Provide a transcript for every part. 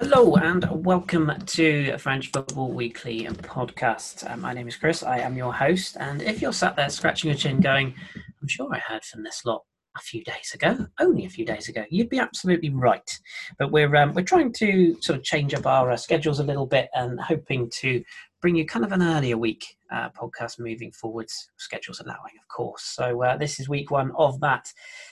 Hello and welcome to French Football Weekly podcast. Uh, my name is Chris. I am your host, and if you're sat there scratching your chin, going, "I'm sure I heard from this lot a few days ago, only a few days ago," you'd be absolutely right. But we're um, we're trying to sort of change up our uh, schedules a little bit and hoping to bring you kind of an earlier week uh, podcast moving forwards, schedules allowing, of course. So uh, this is week one of that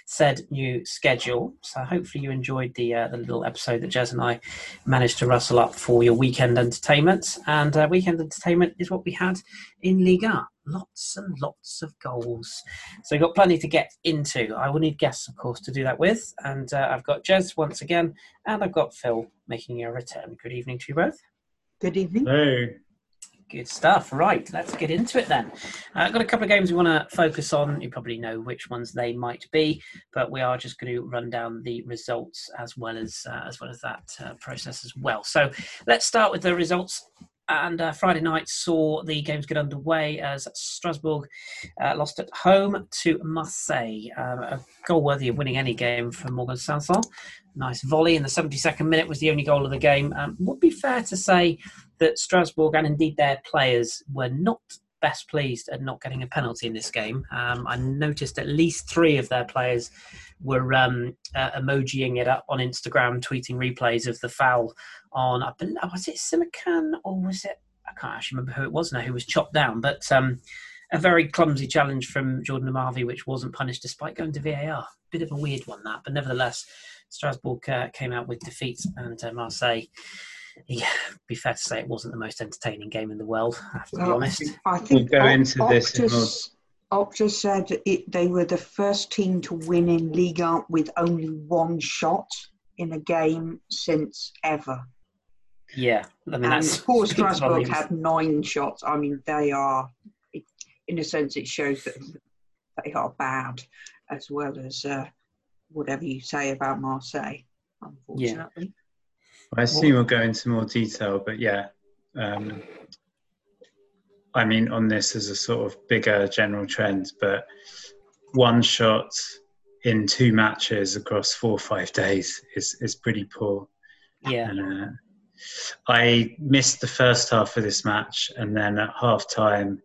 said new schedule. So hopefully you enjoyed the uh, the little episode that Jez and I managed to rustle up for your weekend entertainment. And uh, weekend entertainment is what we had in Liga. Lots and lots of goals. So we've got plenty to get into. I will need guests, of course, to do that with. And uh, I've got Jez once again, and I've got Phil making a return. Good evening to you both. Good evening. Hey. Good stuff. Right, let's get into it then. Uh, I've got a couple of games we want to focus on. You probably know which ones they might be, but we are just going to run down the results as well as uh, as well as that uh, process as well. So let's start with the results. And uh, Friday night saw the games get underway as Strasbourg uh, lost at home to Marseille. Um, a goal worthy of winning any game from Morgan Sanson. Nice volley in the 72nd minute was the only goal of the game. Um, would be fair to say that Strasbourg and indeed their players were not best pleased at not getting a penalty in this game. Um, I noticed at least three of their players were um, uh, emojiing it up on Instagram, tweeting replays of the foul on, I believe, was it Simakan or was it, I can't actually remember who it was now, who was chopped down, but um, a very clumsy challenge from Jordan Amavi, which wasn't punished despite going to VAR. Bit of a weird one, that, but nevertheless, Strasbourg uh, came out with defeat, and uh, Marseille yeah, be fair to say it wasn't the most entertaining game in the world. I have to be honest. I think We'll go into this Optus, Optus said it, they were the first team to win in Liga with only one shot in a game since ever. Yeah, I mean and that's poor Strasbourg volumes. had nine shots. I mean, they are, in a sense, it shows that they are bad as well as uh, whatever you say about Marseille, unfortunately. I assume we'll go into more detail, but yeah. Um, I mean, on this as a sort of bigger general trend, but one shot in two matches across four or five days is, is pretty poor. Yeah, And, uh, I missed the first half of this match, and then at half time,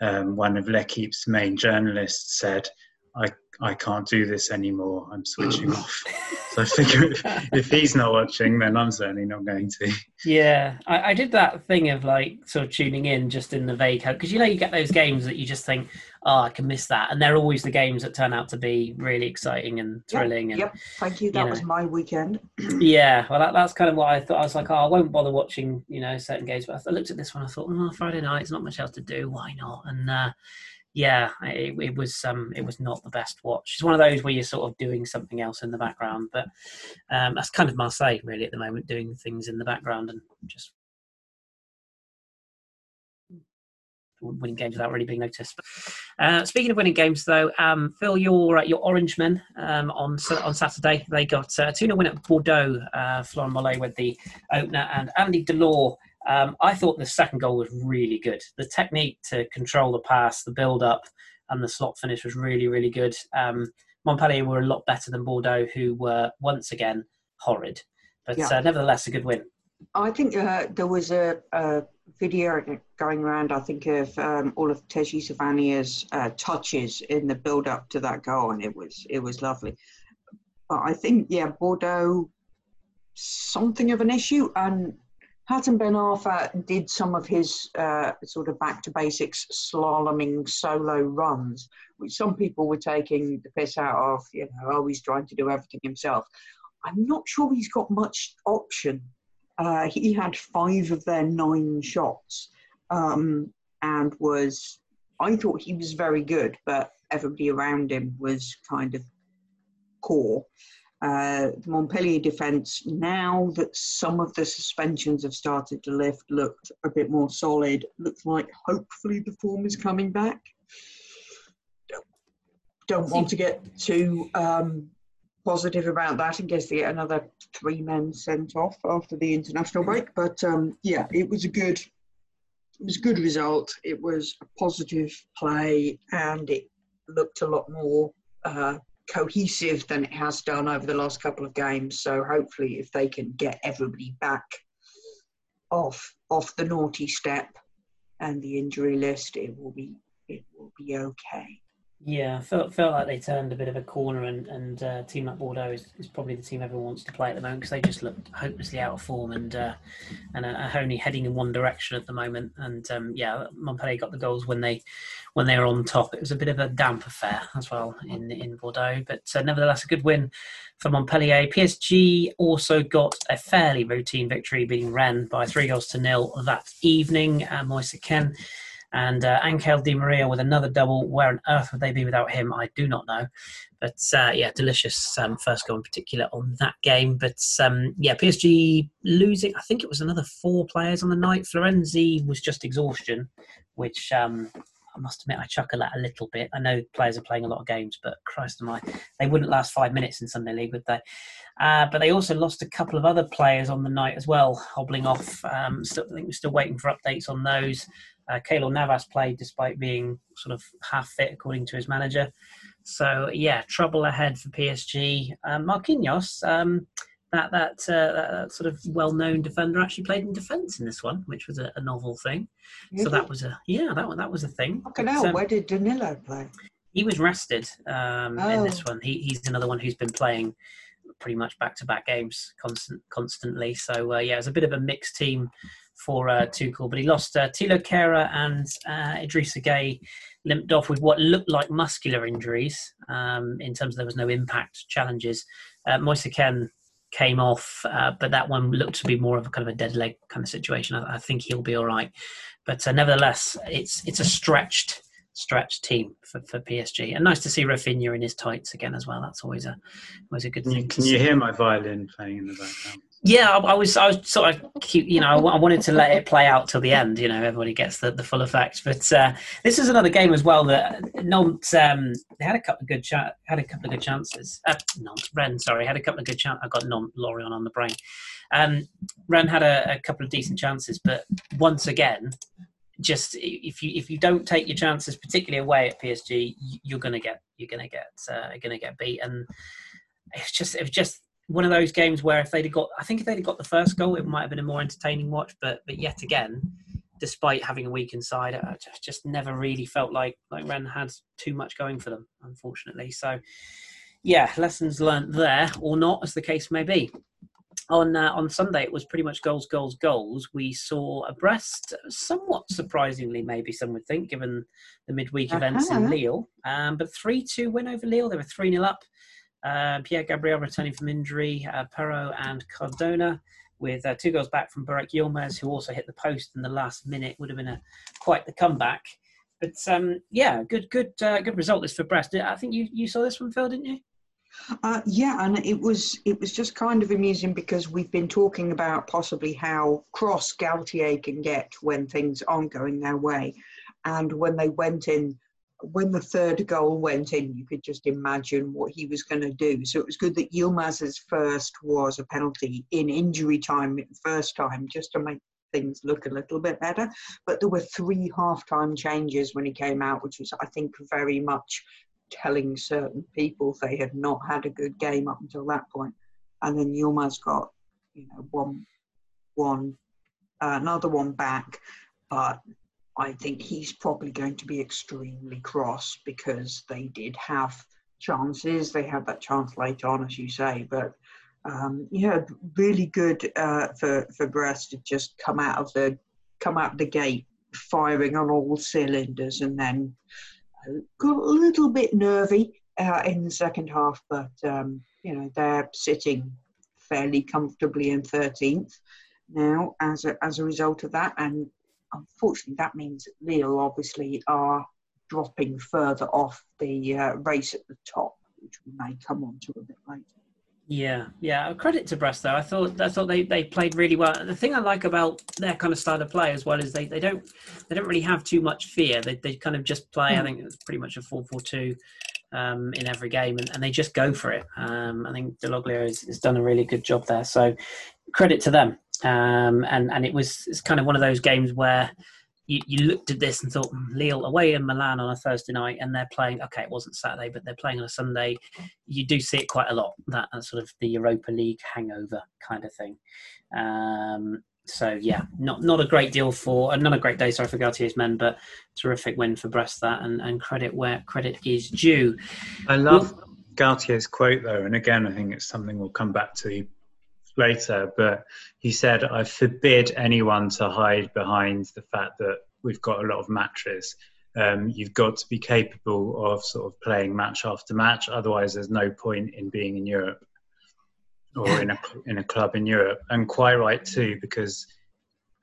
um, one of L'Equipe's main journalists said, I, I can't do this anymore. I'm switching off. So I figure if, if he's not watching, then I'm certainly not going to. yeah. I, I did that thing of like sort of tuning in just in the vague hope because you know you get those games that you just think, oh, I can miss that, and they're always the games that turn out to be really exciting and thrilling. and Yep, thank you. That you was my weekend. Yeah, well, that, that's kind of what I thought. I was like, oh, I won't bother watching, you know, certain games. But I looked at this one, I thought, oh, Friday night, it's not much else to do. Why not? And uh, yeah, it, it was um, it was not the best watch. It's one of those where you're sort of doing something else in the background. But um, that's kind of Marseille really at the moment, doing things in the background and just winning games without really being noticed. Uh, speaking of winning games, though, um, Phil, your uh, your Orangemen um, on on Saturday they got a two 0 win at Bordeaux. Uh, Florent Mollet with the opener and Andy Delort. Um, I thought the second goal was really good. The technique to control the pass, the build up, and the slot finish was really really good. Um, Montpellier were a lot better than Bordeaux, who were once again horrid, but Yeah. uh, nevertheless a good win. I think uh, there was a, a video going around, I think, of um, all of Teji Savanier's uh, touches in the build up to that goal, and it was it was lovely. But I think, yeah, Bordeaux, something of an issue, and Hatem Ben Arfa did some of his uh, sort of back to basics slaloming solo runs, which some people were taking the piss out of, you know, oh, he's trying to do everything himself. I'm not sure he's got much option uh, he had five of their nine shots um, and was, I thought he was very good, but everybody around him was kind of poor. Uh, the Montpellier defence, now that some of the suspensions have started to lift, looked a bit more solid. Looks like hopefully the form is coming back. Don't, want to get too um, positive about that in case they get another three men sent off after the international break. But um, yeah, it was a good, it was a good result. It was a positive play, and it looked a lot more uh, cohesive than it has done over the last couple of games. So hopefully, if they can get everybody back off off the naughty step and the injury list, it will be it will be okay. Yeah, felt felt like they turned a bit of a corner, and and uh, team like Bordeaux is, is probably the team everyone wants to play at the moment because they just looked hopelessly out of form and uh, and are only heading in one direction at the moment. And um, yeah, Montpellier got the goals when they when they were on top. It was a bit of a damp affair as well in in Bordeaux, but uh, nevertheless a good win for Montpellier. PSG also got a fairly routine victory, beating Rennes by three goals to nil that evening. Uh, Moise Kean and uh, Angel Di Maria with another double. Where on earth would they be without him? I do not know. But uh, yeah, delicious um, first goal in particular on that game. But um, yeah, PSG losing. I think it was another four players on the night. Florenzi was just exhaustion, which um, I must admit I chuckle at a little bit. I know players are playing a lot of games, but Christ am I, they wouldn't last five minutes in Sunday League, would they? Uh, but they also lost a couple of other players on the night as well, hobbling off. Um, still, I think we're still waiting for updates on those. Uh, Keylor Navas played despite being sort of half fit, according to his manager. So yeah, trouble ahead for PSG. Um, Marquinhos, um, that that, uh, that, sort of well-known defender, actually played in defence in this one, which was a, a novel thing. So that was a yeah, that that was a thing. Um, where did Danilo play? He was rested um, oh. in this oh. one. He, he's another one who's been playing pretty much back-to-back games constant constantly. So uh, yeah, it was a bit of a mixed team for uh, Tuchel, but he lost uh, Thilo Kehrer and uh, Idrissa Gueye limped off with what looked like muscular injuries um, in terms of there was no impact challenges. Uh, Moise Kean came off, uh, but that one looked to be more of a kind of a dead leg kind of situation. I, I think he'll be all right, but uh, nevertheless, it's it's a stretched stretched team for, for PSG. And nice to see Rafinha in his tights again as well. That's always a always a good thing. Can you hear my violin playing in the background? Yeah, I, I, was I was sort of cute, you know, I, wanted to let it play out till the end. You know, everybody gets the, the full effect. But uh, this is another game as well that Nantes um, had a couple of good cha- had a couple of good chances. Uh, Nantes, Rennes, sorry, had a couple of good chances. I got Nantes Lorient on the brain. Um, Rennes had a, a couple of decent chances, but once again, just if you if you don't take your chances, particularly away at PSG, you're gonna get you're gonna get uh, gonna get beat. And it's just it's just one of those games where if they'd have got, I think if they'd have got the first goal, it might have been a more entertaining watch. But but yet again, despite having a weak inside, I just never really felt like like Rennes had too much going for them, unfortunately. So yeah, lessons learned there, or not, as the case may be. On uh, on Sunday, it was pretty much goals, goals, goals. We saw a Brest, somewhat surprisingly, maybe some would think, given the midweek uh-huh. events in Lille. Um, but three two win over Lille. They were three 0 up. Uh, Pierre Gabriel returning from injury, uh, Perraud and Cardona with uh, two goals back from Burak Yilmaz, who also hit the post in the last minute. Would have been a quite the comeback. But um, yeah, good, good, uh, good result this for Brest. I think you, you saw this one, Phil, didn't you? Uh, yeah, and it was it was just kind of amusing because we've been talking about possibly how cross Galtier can get when things aren't going their way, and when they went in when the third goal went in, you could just imagine what he was going to do. So it was good that Yilmaz's first was a penalty in injury time, first time, just to make things look a little bit better. But there were three half-time changes when he came out, which was, I think, very much telling certain people they had not had a good game up until that point. And then Yilmaz got, you know, one, one, uh, another one back, but I think he's probably going to be extremely cross because they did have chances. They had that chance late on, as you say, but um, yeah, really good uh, for for Brest to just come out of the come out the gate firing on all cylinders, and then uh, got a little bit nervy uh, in the second half, but um, you know they're sitting fairly comfortably in 13th now as a, as a result of that, and unfortunately, that means Lille obviously are dropping further off the uh, race at the top, which we may come on to a bit later. Yeah, yeah. Credit to Brest though. I thought I thought they, they played really well. The thing I like about their kind of style of play as well is they, they don't they don't really have too much fear. They they kind of just play. Mm. I hmm. think it's pretty much a four four two um, in every game, and, and they just go for it. Um, I think Dall'Oglio has, has done a really good job there. So credit to them. Um, and and it was it's kind of one of those games where you, you looked at this and thought "Hmm, Lille away in Milan on a Thursday night, and they're playing. Okay, it wasn't Saturday, but they're playing on a Sunday. You do see it quite a lot. That, that sort of the Europa League hangover kind of thing. Um, so yeah, not not a great deal for, uh, not a great day. Sorry for Galtier's men, but terrific win for Brest that, and, and credit where credit is due. I love Galtier's quote though, and again, I think it's something we'll come back to later. But he said, "I forbid anyone to hide behind the fact that we've got a lot of matches. Um, you've got to be capable of sort of playing match after match. Otherwise, there's no point in being in Europe." or in a in a club in Europe, and quite right too, because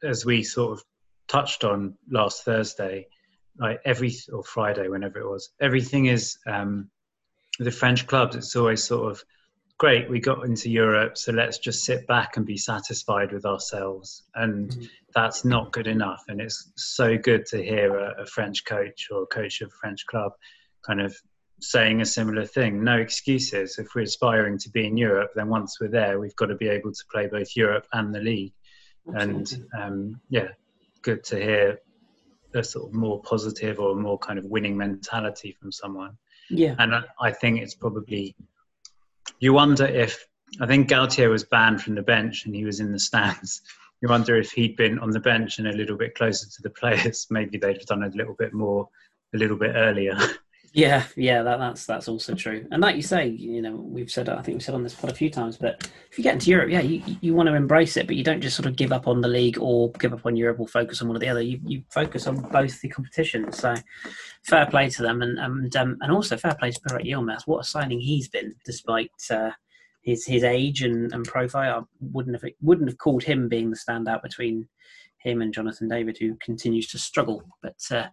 as we sort of touched on last Thursday, like every or Friday, whenever it was, everything is um, the French clubs. It's always sort of great. We got into Europe, so let's just sit back and be satisfied with ourselves, and mm-hmm. that's not good enough. And it's so good to hear a, a French coach or a coach of a French club kind of saying a similar thing. No excuses. If we're aspiring to be in Europe, then once we're there, we've got to be able to play both Europe and the league. Absolutely. And um, yeah, good to hear a sort of more positive or more kind of winning mentality from someone. Yeah. And I, I think it's probably, you wonder if, I think Galtier was banned from the bench and he was in the stands. You wonder if he'd been on the bench and a little bit closer to the players, maybe they'd have done a little bit more a little bit earlier. Yeah, yeah, that, that's that's also true. And like you say, you know, we've said I think we've said on this pod a few times, but if you get into Europe, yeah, you, you want to embrace it, but you don't just sort of give up on the league or give up on Europe or focus on one or the other. You you focus on both the competitions. So fair play to them, and and um, and also fair play to Pierrot Yilmaz. What a signing he's been, despite. Uh, his, his age and, and profile, I wouldn't have wouldn't have called him being the standout between him and Jonathan David, who continues to struggle. But uh,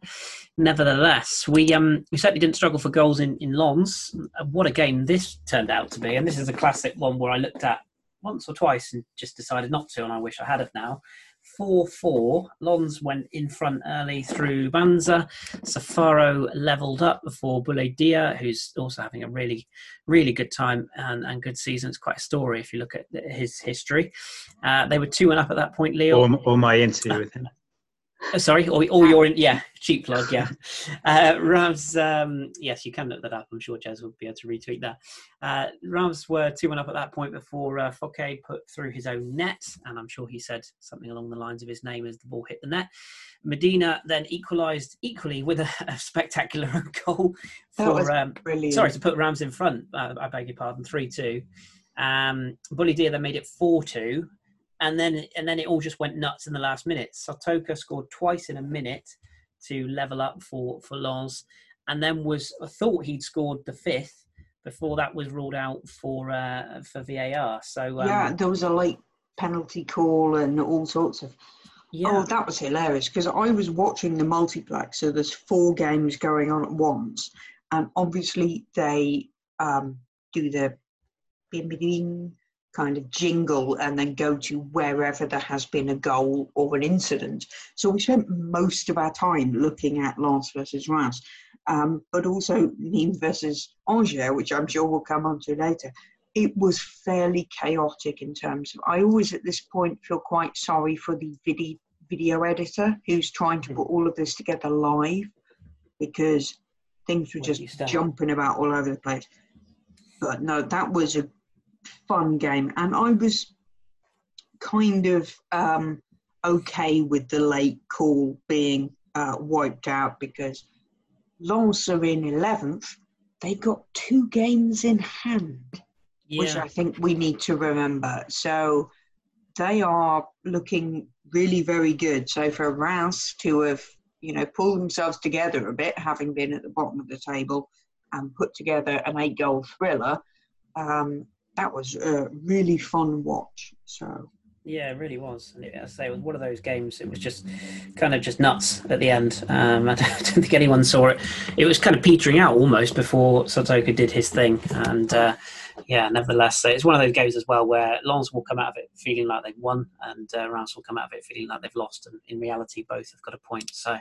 nevertheless, we um, we certainly didn't struggle for goals in in Lens. Uh, what a game this turned out to be, and this is a classic one where I looked at once or twice and just decided not to, and I wish I had it now. 4 4. Lens went in front early through Banza. Safaro levelled up before Boulaye who's also having a really, really good time and, and good season. It's quite a story if you look at his history. Uh, they were 2 1 up at that point, Leo. Or, or my interview with him. Uh, sorry, or, or your yeah, cheap plug, yeah. Uh, Rams, um, yes, you can look that up. I'm sure Jez will be able to retweet that. Uh, Rams were two one up at that point before uh, Fouquet put through his own net, and I'm sure he said something along the lines of his name as the ball hit the net. Medina then equalised equally with a, a spectacular goal for um, sorry to put Rams in front. Uh, I beg your pardon, three two. Um, Boulaye then made it four two and then and then it all just went nuts in the last minute. Sotoca scored twice in a minute to level up for for Lens, and then was I thought he'd scored the fifth before that was ruled out for uh, for VAR. So um, yeah, there was a late penalty call and all sorts of. Yeah. Oh, that was hilarious because I was watching the multiplex. So there's four games going on at once, and obviously they um, do the bing bing kind of jingle and then go to wherever there has been a goal or an incident. So we spent most of our time looking at Lens versus Reims, um, but also Nîmes versus Angers, which I'm sure we'll come on to later. It was fairly chaotic in terms of. I always at this point feel quite sorry for the video video editor who's trying to put all of this together live because things were just jumping about all over the place. But no, that was a fun game, and I was kind of um, okay with the late call being uh, wiped out because Lens are in 11th. They got two games in hand, yeah. which I think we need to remember. So they are looking really very good. So for Reims to have, you know, pulled themselves together a bit, having been at the bottom of the table, and put together an eight-goal thriller, um, that was a really fun watch. So yeah, it really was. And I say it was one of those games. It was just kind of just nuts at the end. Um, I don't think anyone saw it. It was kind of petering out almost before Sotoca did his thing. And uh, yeah, nevertheless, so it's one of those games as well where Lens will come out of it feeling like they've won, and uh, will come out of it feeling like they've lost. And in reality, both have got a point. So.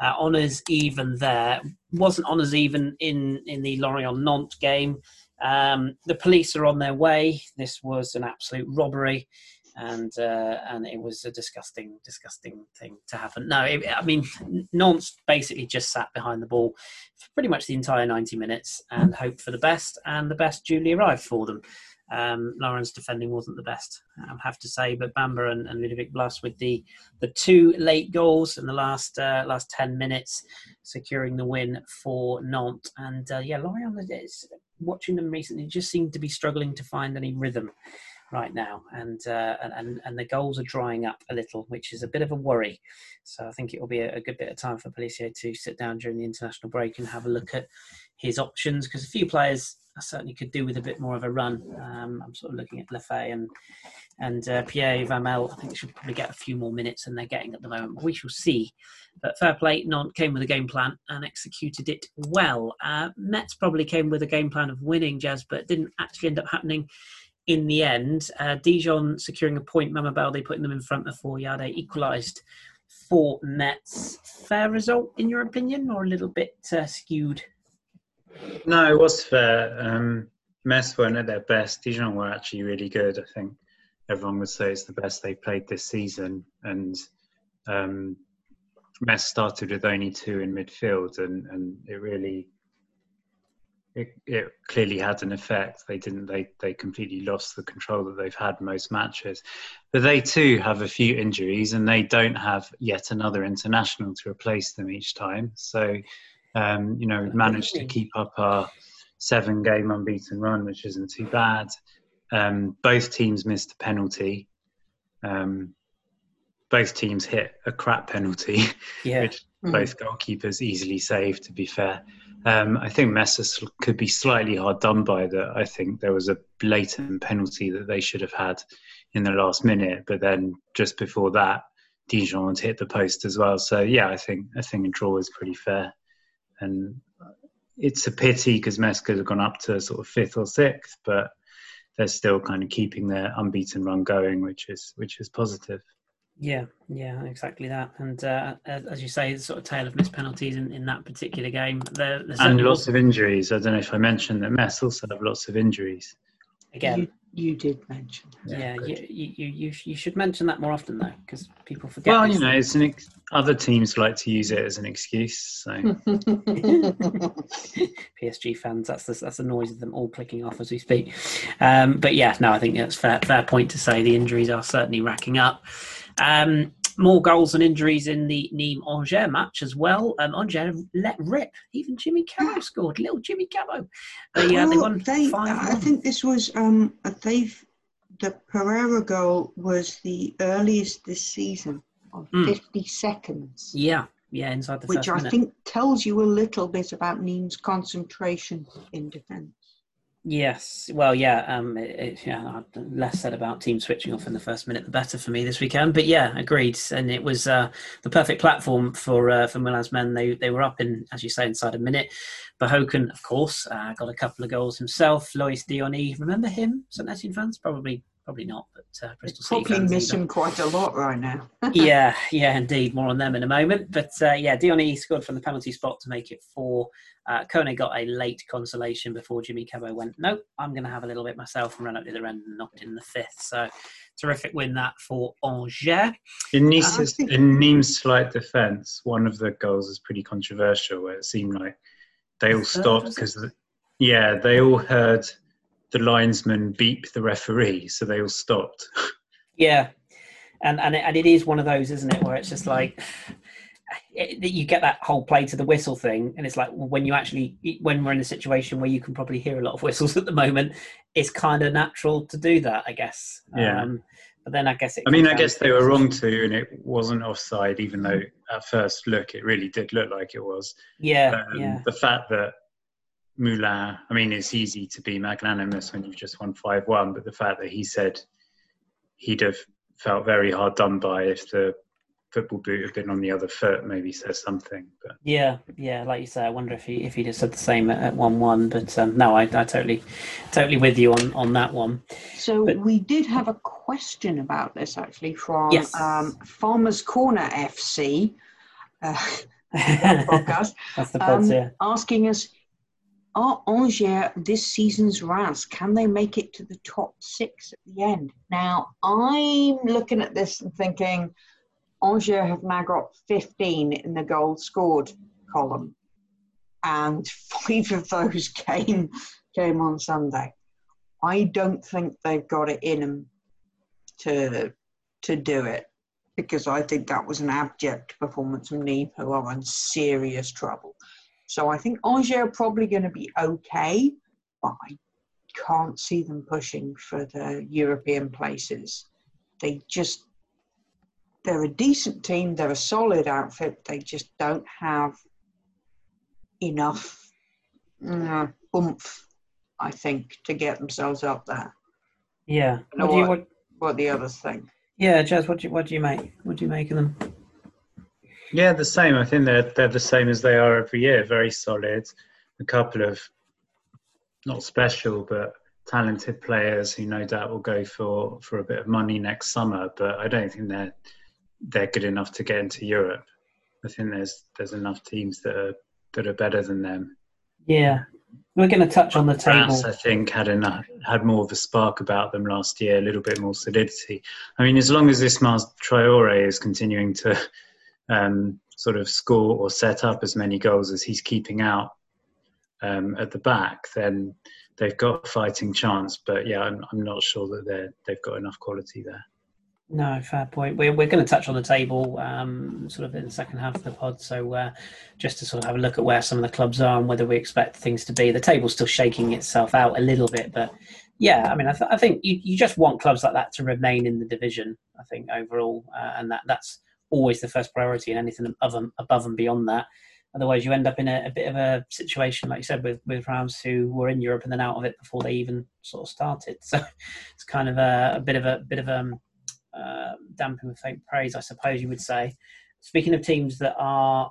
Uh, honours even there wasn't honours even in in the Lorient Nantes game. Um, the police are on their way. This was an absolute robbery, and uh, and it was a disgusting, disgusting thing to happen. No, it, I mean, Nantes basically just sat behind the ball for pretty much the entire 90 minutes and hoped for the best, and the best duly arrived for them. Um, Lorient defending wasn't the best, I have to say, but Bamba and, and Ludovic Blas with the the two late goals in the last uh, last ten minutes, securing the win for Nantes. And uh, yeah, Lorient, watching them recently, just seemed to be struggling to find any rhythm right now, and uh, and and the goals are drying up a little, which is a bit of a worry. So I think it will be a, a good bit of time for Pelissier to sit down during the international break and have a look at his options because a few players I certainly could do with a bit more of a run. Um, I'm sort of looking at Le Fée and and uh, Pierre-Yves Hamel. I think they should probably get a few more minutes than they're getting at the moment. We shall see. But fair play, Nantes came with a game plan and executed it well. Uh, Metz probably came with a game plan of winning, Jez, but didn't actually end up happening in the end. Uh, Dijon securing a point, Mama Baldé putting them in front of before Yade equalised for Metz. Fair result, in your opinion, or a little bit uh, skewed? No, it was fair. Um, Metz weren't at their best. Dijon were actually really good. I think everyone would say it's the best they played this season. And um, Metz started with only two in midfield, and, and it really it, it clearly had an effect. They didn't. They they completely lost the control that they've had most matches. But they too have a few injuries, and they don't have yet another international to replace them each time. So um, you know, we've managed to keep up our seven game unbeaten run, which isn't too bad. Um, both teams missed a penalty. Um, both teams hit a crap penalty, yeah. which mm. both goalkeepers easily saved, to be fair. Um, I think Metz could be slightly hard done by that. I think there was a blatant penalty that they should have had in the last minute, but then just before that, Dijon had hit the post as well. So yeah, I think I think a draw is pretty fair and it's a pity because could have gone up to sort of fifth or sixth, but they're still kind of keeping their unbeaten run going, which is which is positive. Yeah, yeah, exactly that. And uh, as you say, the sort of tale of missed penalties in, in that particular game. There, and lots of injuries. I don't know if I mentioned that Metz also have lots of injuries. Again, you did mention. Yeah, yeah you, you, you, you should mention that more often though, because people forget. Well, you know, it's an ex- other teams like to use it as an excuse. So PSG fans, that's the, that's the noise of them all clicking off as we speak. Um, but yeah, no, I think that's fair fair point to say. The injuries are certainly racking up. Um, more goals and injuries in the Nîmes Angers match as well. Um, Angers let rip. Even Jimmy Cabot scored. Little Jimmy Cabot. They, uh, they won they, I think this was um, they've the Pereira goal was the earliest this season of mm. 50 seconds. Yeah, yeah, inside the which I minute. think tells you a little bit about Nîmes' concentration in defence. Yes, well, yeah, um, it, it, yeah. Less said about team switching off in the first minute, the better for me this weekend. But yeah, agreed. And it was uh, the perfect platform for uh, for Moulin's men. They they were up in, as you say, inside a minute. Bahoken, of course, uh, got a couple of goals himself. Lois Diony, remember him? St Etienne fans, probably probably not, but uh, Bristol City probably miss him quite a lot right now. yeah, yeah, indeed. More on them in a moment. But uh, yeah, Diony scored from the penalty spot to make it four. Uh, Kone got a late consolation before Jimmy Cabot went, nope, I'm going to have a little bit myself and run up the other end and knocked in the fifth. So terrific win that for Angers. In Nice's, think... in Nîmes' slight defence, one of the goals is pretty controversial where it seemed like they all stopped because, yeah, they all heard – the linesman beep the referee, so they all stopped. Yeah, and and it, and it is one of those, isn't it, where it's just like it, you get that whole play to the whistle thing, and it's like when you actually when we're in a situation where you can probably hear a lot of whistles at the moment, it's kind of natural to do that, I guess. Yeah. Um, but then I guess it. I mean, I guess they were wrong too, and it wasn't offside, even though at first look it really did look like it was. Yeah, um, yeah. The fact that Moulin, I mean, it's easy to be magnanimous when you've just won 5 1, but the fact that he said he'd have felt very hard done by if the football boot had been on the other foot maybe says something. But Yeah, yeah, like you say, I wonder if he if he'd have said the same at 1 1, but um, no, I, I totally, totally with you on, on that one. So but, we did have a question about this actually from yes. um, Farmers Corner FC. Uh, podcast, That's the pods, um, yeah. asking us are Angers this season's RAS? Can they make it to the top six at the end? Now, I'm looking at this and thinking Angers have now got 15 in the goals scored column, and five of those came came on Sunday. I don't think they've got it in them to to do it because I think that was an abject performance from Nîmes, who are in serious trouble. So I think Angers are probably going to be okay, but I can't see them pushing for the European places. They just, they're a decent team, they're a solid outfit, they just don't have enough uh, oomph, I think, to get themselves up there. Yeah. What, what, you, what, what the others think. Yeah, Jez, what do you, what do you make? What do you make of them? Yeah, the same. I think they're they're the same as they are every year. Very solid. A couple of not special but talented players who no doubt will go for for a bit of money next summer. But I don't think they're they're good enough to get into Europe. I think there's there's enough teams that are that are better than them. Yeah, we're going to touch on the table. Brass, I think had enough, had more of a spark about them last year, a little bit more solidity. I mean, as long as Ismaël Traoré is continuing to um, sort of score or set up as many goals as he's keeping out um, at the back, then they've got a fighting chance. But yeah, I'm, I'm not sure that they they've got enough quality there. No, fair point. We're, we're going to touch on the table um, sort of in the second half of the pod. So, uh, just to sort of have a look at where some of the clubs are and whether we expect things to be. The table's still shaking itself out a little bit, but yeah, I mean, I, th- I think you, you just want clubs like that to remain in the division, I think, overall. Uh, and that that's always the first priority, and anything above above and beyond that. Otherwise, you end up in a, a, bit of a situation, like you said, with, with Reims who were in Europe and then out of it before they even sort of started. So it's kind of a, a bit of a bit of a um, uh, damping with faint praise, I suppose you would say. Speaking of teams that are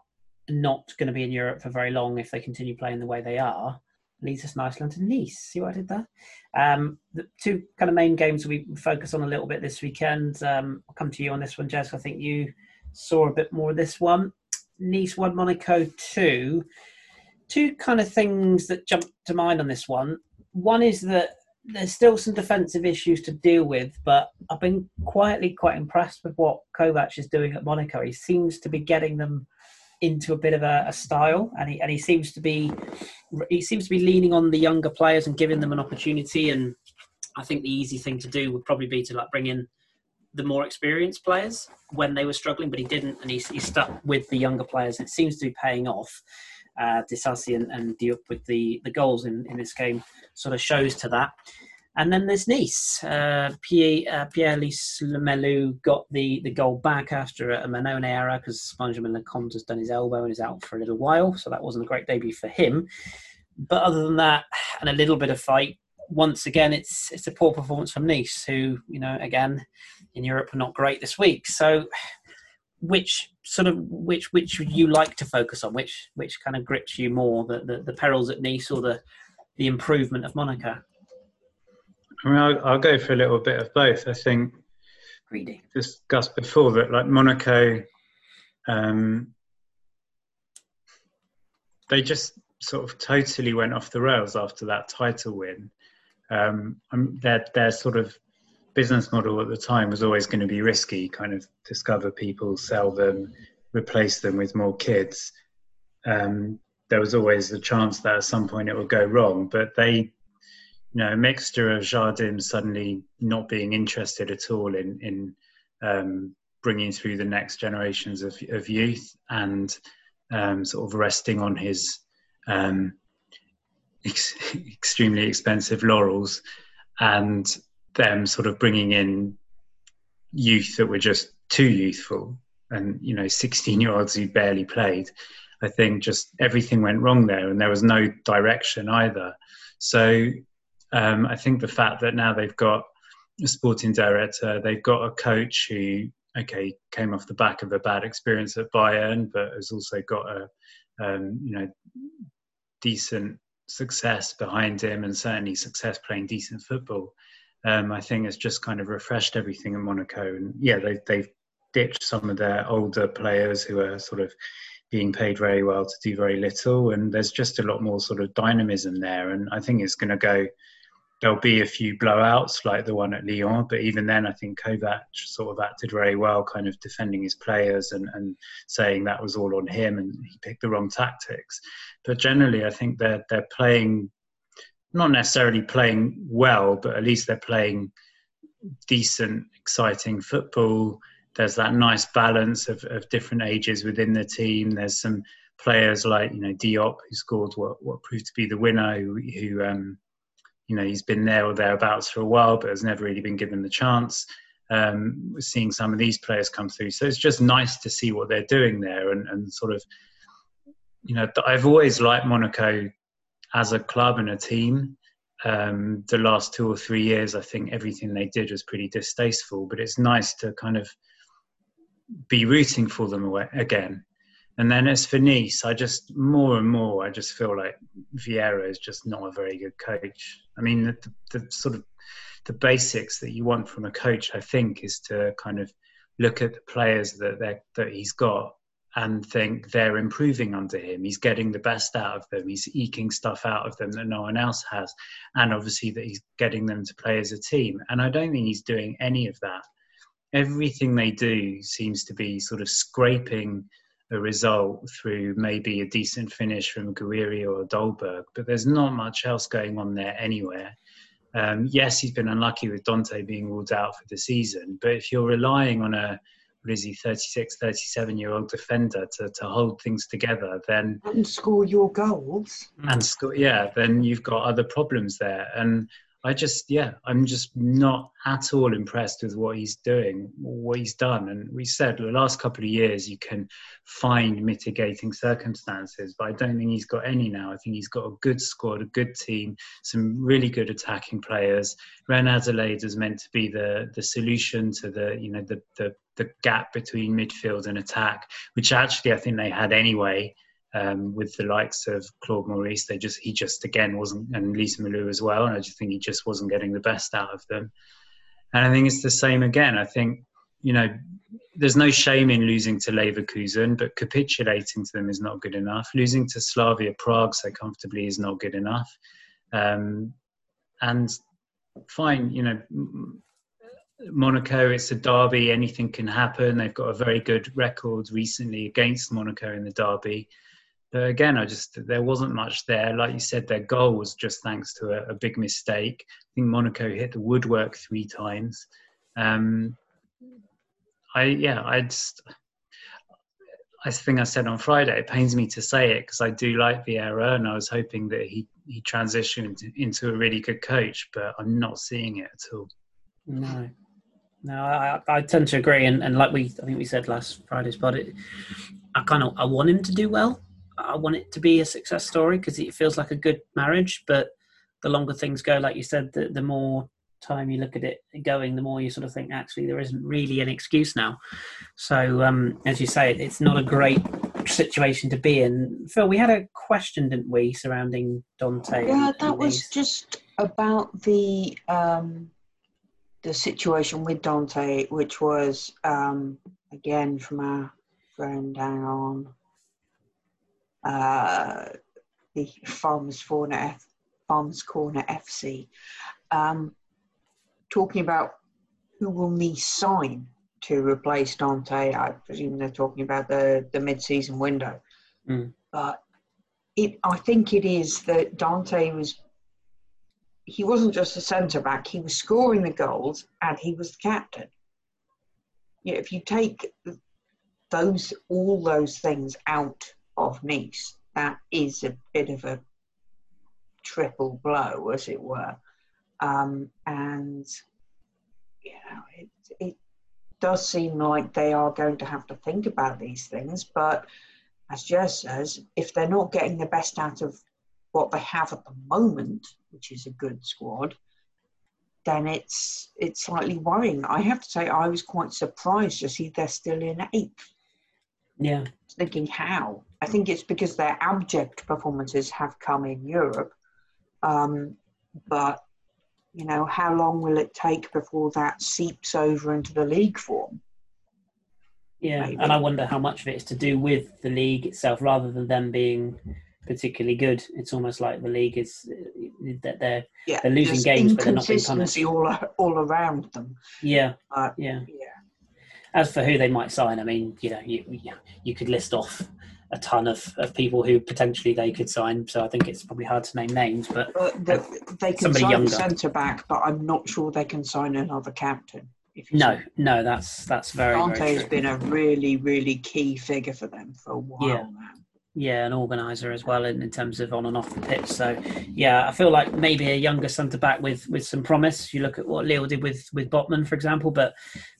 not going to be in Europe for very long if they continue playing the way they are, leads us nicely onto Nice. See what I did there? Um, the two kind of main games we focus on a little bit this weekend. Um, I'll come to you on this one, Jez. I think you saw a bit more of this one. Nice 1, Monaco 2. Two kind of things that jump to mind on this one. One is that there's still some defensive issues to deal with, but I've been quietly quite impressed with what Kovac is doing at Monaco. He seems to be getting them into a bit of a, a, style, and he and he seems to be he seems to be leaning on the younger players and giving them an opportunity. And I think the easy thing to do would probably be to like bring in the more experienced players when they were struggling, but he didn't, and he, he stuck with the younger players. It seems to be paying off. Uh, Disasi and, and Diop with the, the goals in, in this game sort of shows to that. And then there's Nice. Uh, Pierre, uh, Pierre Lees-Melou got the, the goal back after a Mannone error because Benjamin Lecomte has done his elbow and is out for a little while. So that wasn't a great debut for him. But other than that, and a little bit of fight, once again, it's it's a poor performance from Nice, who you know again in Europe are not great this week. So, which sort of which which you like to focus on? Which which kind of grips you more, the the, the perils at Nice or the the improvement of Monaco? I mean, I'll, I'll, go for a little bit of both. I think greedy discussed before that, like Monaco, um, they just sort of totally went off the rails after that title win. Um, their their sort of business model at the time was always going to be risky, kind of discover people, sell them, replace them with more kids. Um, there was always the chance that at some point it would go wrong, but they, you know, a mixture of Jardim suddenly not being interested at all in in um, bringing through the next generations of, of youth and um, sort of resting on his um, ex- extremely expensive laurels and them sort of bringing in youth that were just too youthful. And you know 16 year olds who barely played i think just everything went wrong there and there was no direction either. So um, i think the fact that now they've got a sporting director they've got a coach who okay came off the back of a bad experience at bayern but has also got a um, you know decent success behind him and certainly success playing decent football um, I think has just kind of refreshed everything in Monaco. And yeah, they, they've ditched some of their older players who are sort of being paid very well to do very little. And there's just a lot more sort of dynamism there. And I think it's going to go. There'll be a few blowouts like the one at Lyon, but even then, I think Kovac sort of acted very well, kind of defending his players and, and saying that was all on him and he picked the wrong tactics. But generally, I think they're they're playing, not necessarily playing well, but at least they're playing decent, exciting football there's that nice balance of, of different ages within the team. There's some players like you know Diop who scored what what proved to be the winner, who, who um, you know he's been there or thereabouts for a while, but has never really been given the chance. Um, we're seeing some of these players come through, so it's just nice to see what they're doing there, and, and sort of you know I've always liked Monaco as a club and a team. Um, the last two or three years, I think everything they did was pretty distasteful, but it's nice to kind of be rooting for them again. And then as for Nice, I just more and more I just feel like Vieira is just not a very good coach. I mean, the, the, the sort of the basics that you want from a coach, I think, is to kind of look at the players that that he's got and think they're improving under him. He's getting the best out of them. He's eking stuff out of them that no one else has, and obviously that he's getting them to play as a team. And I don't think he's doing any of that everything they do seems to be sort of scraping a result through maybe a decent finish from Gouiri or Dolberg, but there's not much else going on there anywhere. Um, yes, he's been unlucky with Dante being ruled out for the season, but if you're relying on a he, 36, 37 year old defender to, to hold things together, then. And score your goals. And score, yeah, then you've got other problems there. And I just, yeah, I'm just not at all impressed with what he's doing, what he's done. And we said the last couple of years you can find mitigating circumstances, but I don't think he's got any now. I think he's got a good squad, a good team, some really good attacking players. Reine Adelaide is meant to be the the solution to the you know the the the gap between midfield and attack, which actually I think they had anyway um, with the likes of Claude Maurice. They just he just again wasn't, and Lees-Melou as well. And I just think he just wasn't getting the best out of them. And I think it's the same again. I think you know there's no shame in losing to Leverkusen, but capitulating to them is not good enough. Losing to Slavia Prague so comfortably is not good enough. Um, and fine, you know, Monaco, it's a derby, anything can happen. They've got a very good record recently against Monaco in the derby. But again, I just there wasn't much there. Like you said, their goal was just thanks to a, a big mistake. I think Monaco hit the woodwork three times. Um, I yeah, I just I think I said on Friday. It pains me to say it because I do like Vieira, and I was hoping that he he transitioned into a really good coach, but I'm not seeing it at all. No, no, I, I tend to agree, and, and like we I think we said last Friday's pod, it, I kind of I want him to do well. I want it to be a success story because it feels like a good marriage. But the longer things go, like you said, the, the more time you look at it going, the more you sort of think actually there isn't really an excuse now. So um, as you say, it's not a great situation to be in. Phil, we had a question, didn't we, surrounding Dante? Yeah, that was just about the um, the situation with Dante, which was um, again from our friend. Hang on uh, the Farmers Corner, F, Farmers Corner FC, um, talking about who will Nice sign to replace Dante. I presume they're talking about the, the mid-season window. Mm. But it, I think it is that Dante was he wasn't just a centre back, he was scoring the goals and he was the captain. Yeah, if you take those all those things out of Nice, that is a bit of a triple blow, as it were. Um, and you know, it, it does seem like they are going to have to think about these things. But as Jez says, if they're not getting the best out of what they have at the moment, which is a good squad, then it's it's slightly worrying. I have to say, I was quite surprised to see they're still in eighth. Yeah. Thinking how? I think it's because their abject performances have come in Europe. Um, but, you know, how long will it take before that seeps over into the league form? Yeah, maybe. and I wonder how much of it is to do with the league itself rather than them being particularly good. It's almost like the league is that they're yeah, they're losing games, but they're not being inconsistency all all around them. yeah Uh, yeah. yeah, As for who they might sign, I mean, you know, you- you could list off a ton of, of people who potentially they could sign. So I think it's probably hard to name names, but but the, they can sign younger. a centre back, but I'm not sure they can sign another captain. No, see. no, that's that's very Dante very has true. been a really, really key figure for them for a while Yeah. now. Yeah, an organizer as well in, in terms of on and off the pitch. So yeah, I feel like maybe a younger centre back with with some promise. You look at what Lille did with with Botman, for example, but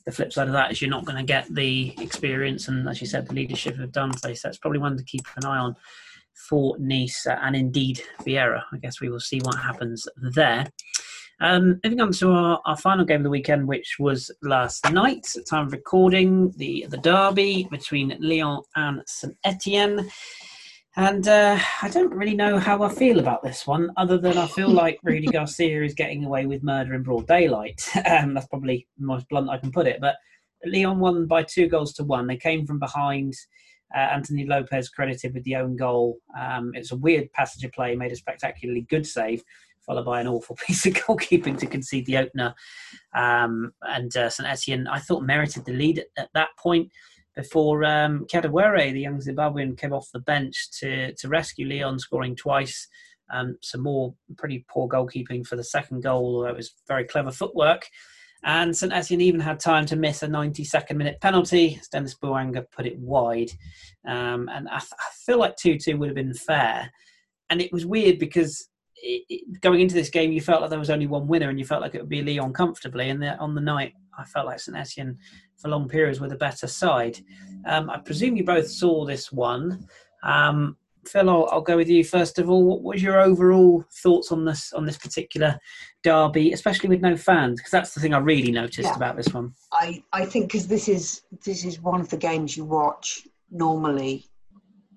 the flip side of that is you're not going to get the experience and, as you said, the leadership of Dante. So that's probably one to keep an eye on for Nice and indeed Vieira. I guess we will see what happens there. Um, moving on to our, our final game of the weekend, which was last night, at time of recording, the the derby between Lyon and St Etienne. And uh, I don't really know how I feel about this one, other than I feel like Rudi Garcia is getting away with murder in broad daylight. Um, that's probably the most blunt I can put it. But Leon won by two goals to one. They came from behind. Uh, Anthony Lopes credited with the own goal. Um, it was a weird passage of play, made a spectacularly good save, followed by an awful piece of goalkeeping to concede the opener. Um, and uh, St Etienne, I thought, merited the lead at, at that point before um, Kadewere, the young Zimbabwean, came off the bench to, to rescue Leon, scoring twice. Um, some more pretty poor goalkeeping for the second goal, although it was very clever footwork. And St Etienne even had time to miss a 92nd minute penalty. Denis Bouanga put it wide. Um, and I, th- I feel like 2 2 would have been fair. And it was weird because it, it, going into this game, you felt like there was only one winner and you felt like it would be Leon comfortably. And on the night, I felt like St Etienne for long periods were the better side. Um, I presume you both saw this one. Um, Phil, I'll, I'll go with you first of all. What was your overall thoughts on this on this particular derby, especially with no fans? Because that's the thing I really noticed Yeah. about this one. I, I think because this is this is one of the games you watch normally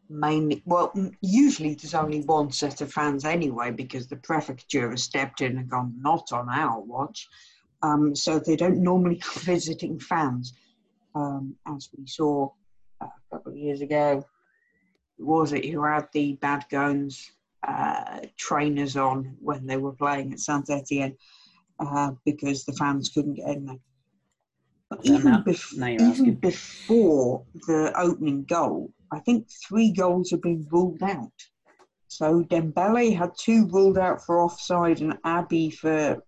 mainly well usually there's only one set of fans anyway because the prefecture has stepped in and gone not on our watch um, so they don't normally have visiting fans um, as we saw uh, a couple of years ago was it who had the Bad Gones uh, trainers on when they were playing at Saint Etienne uh, because the fans couldn't get in there. But even, now- bef- now even before the opening goal, I think three goals had been ruled out. So Dembele had two ruled out for offside, and Abi for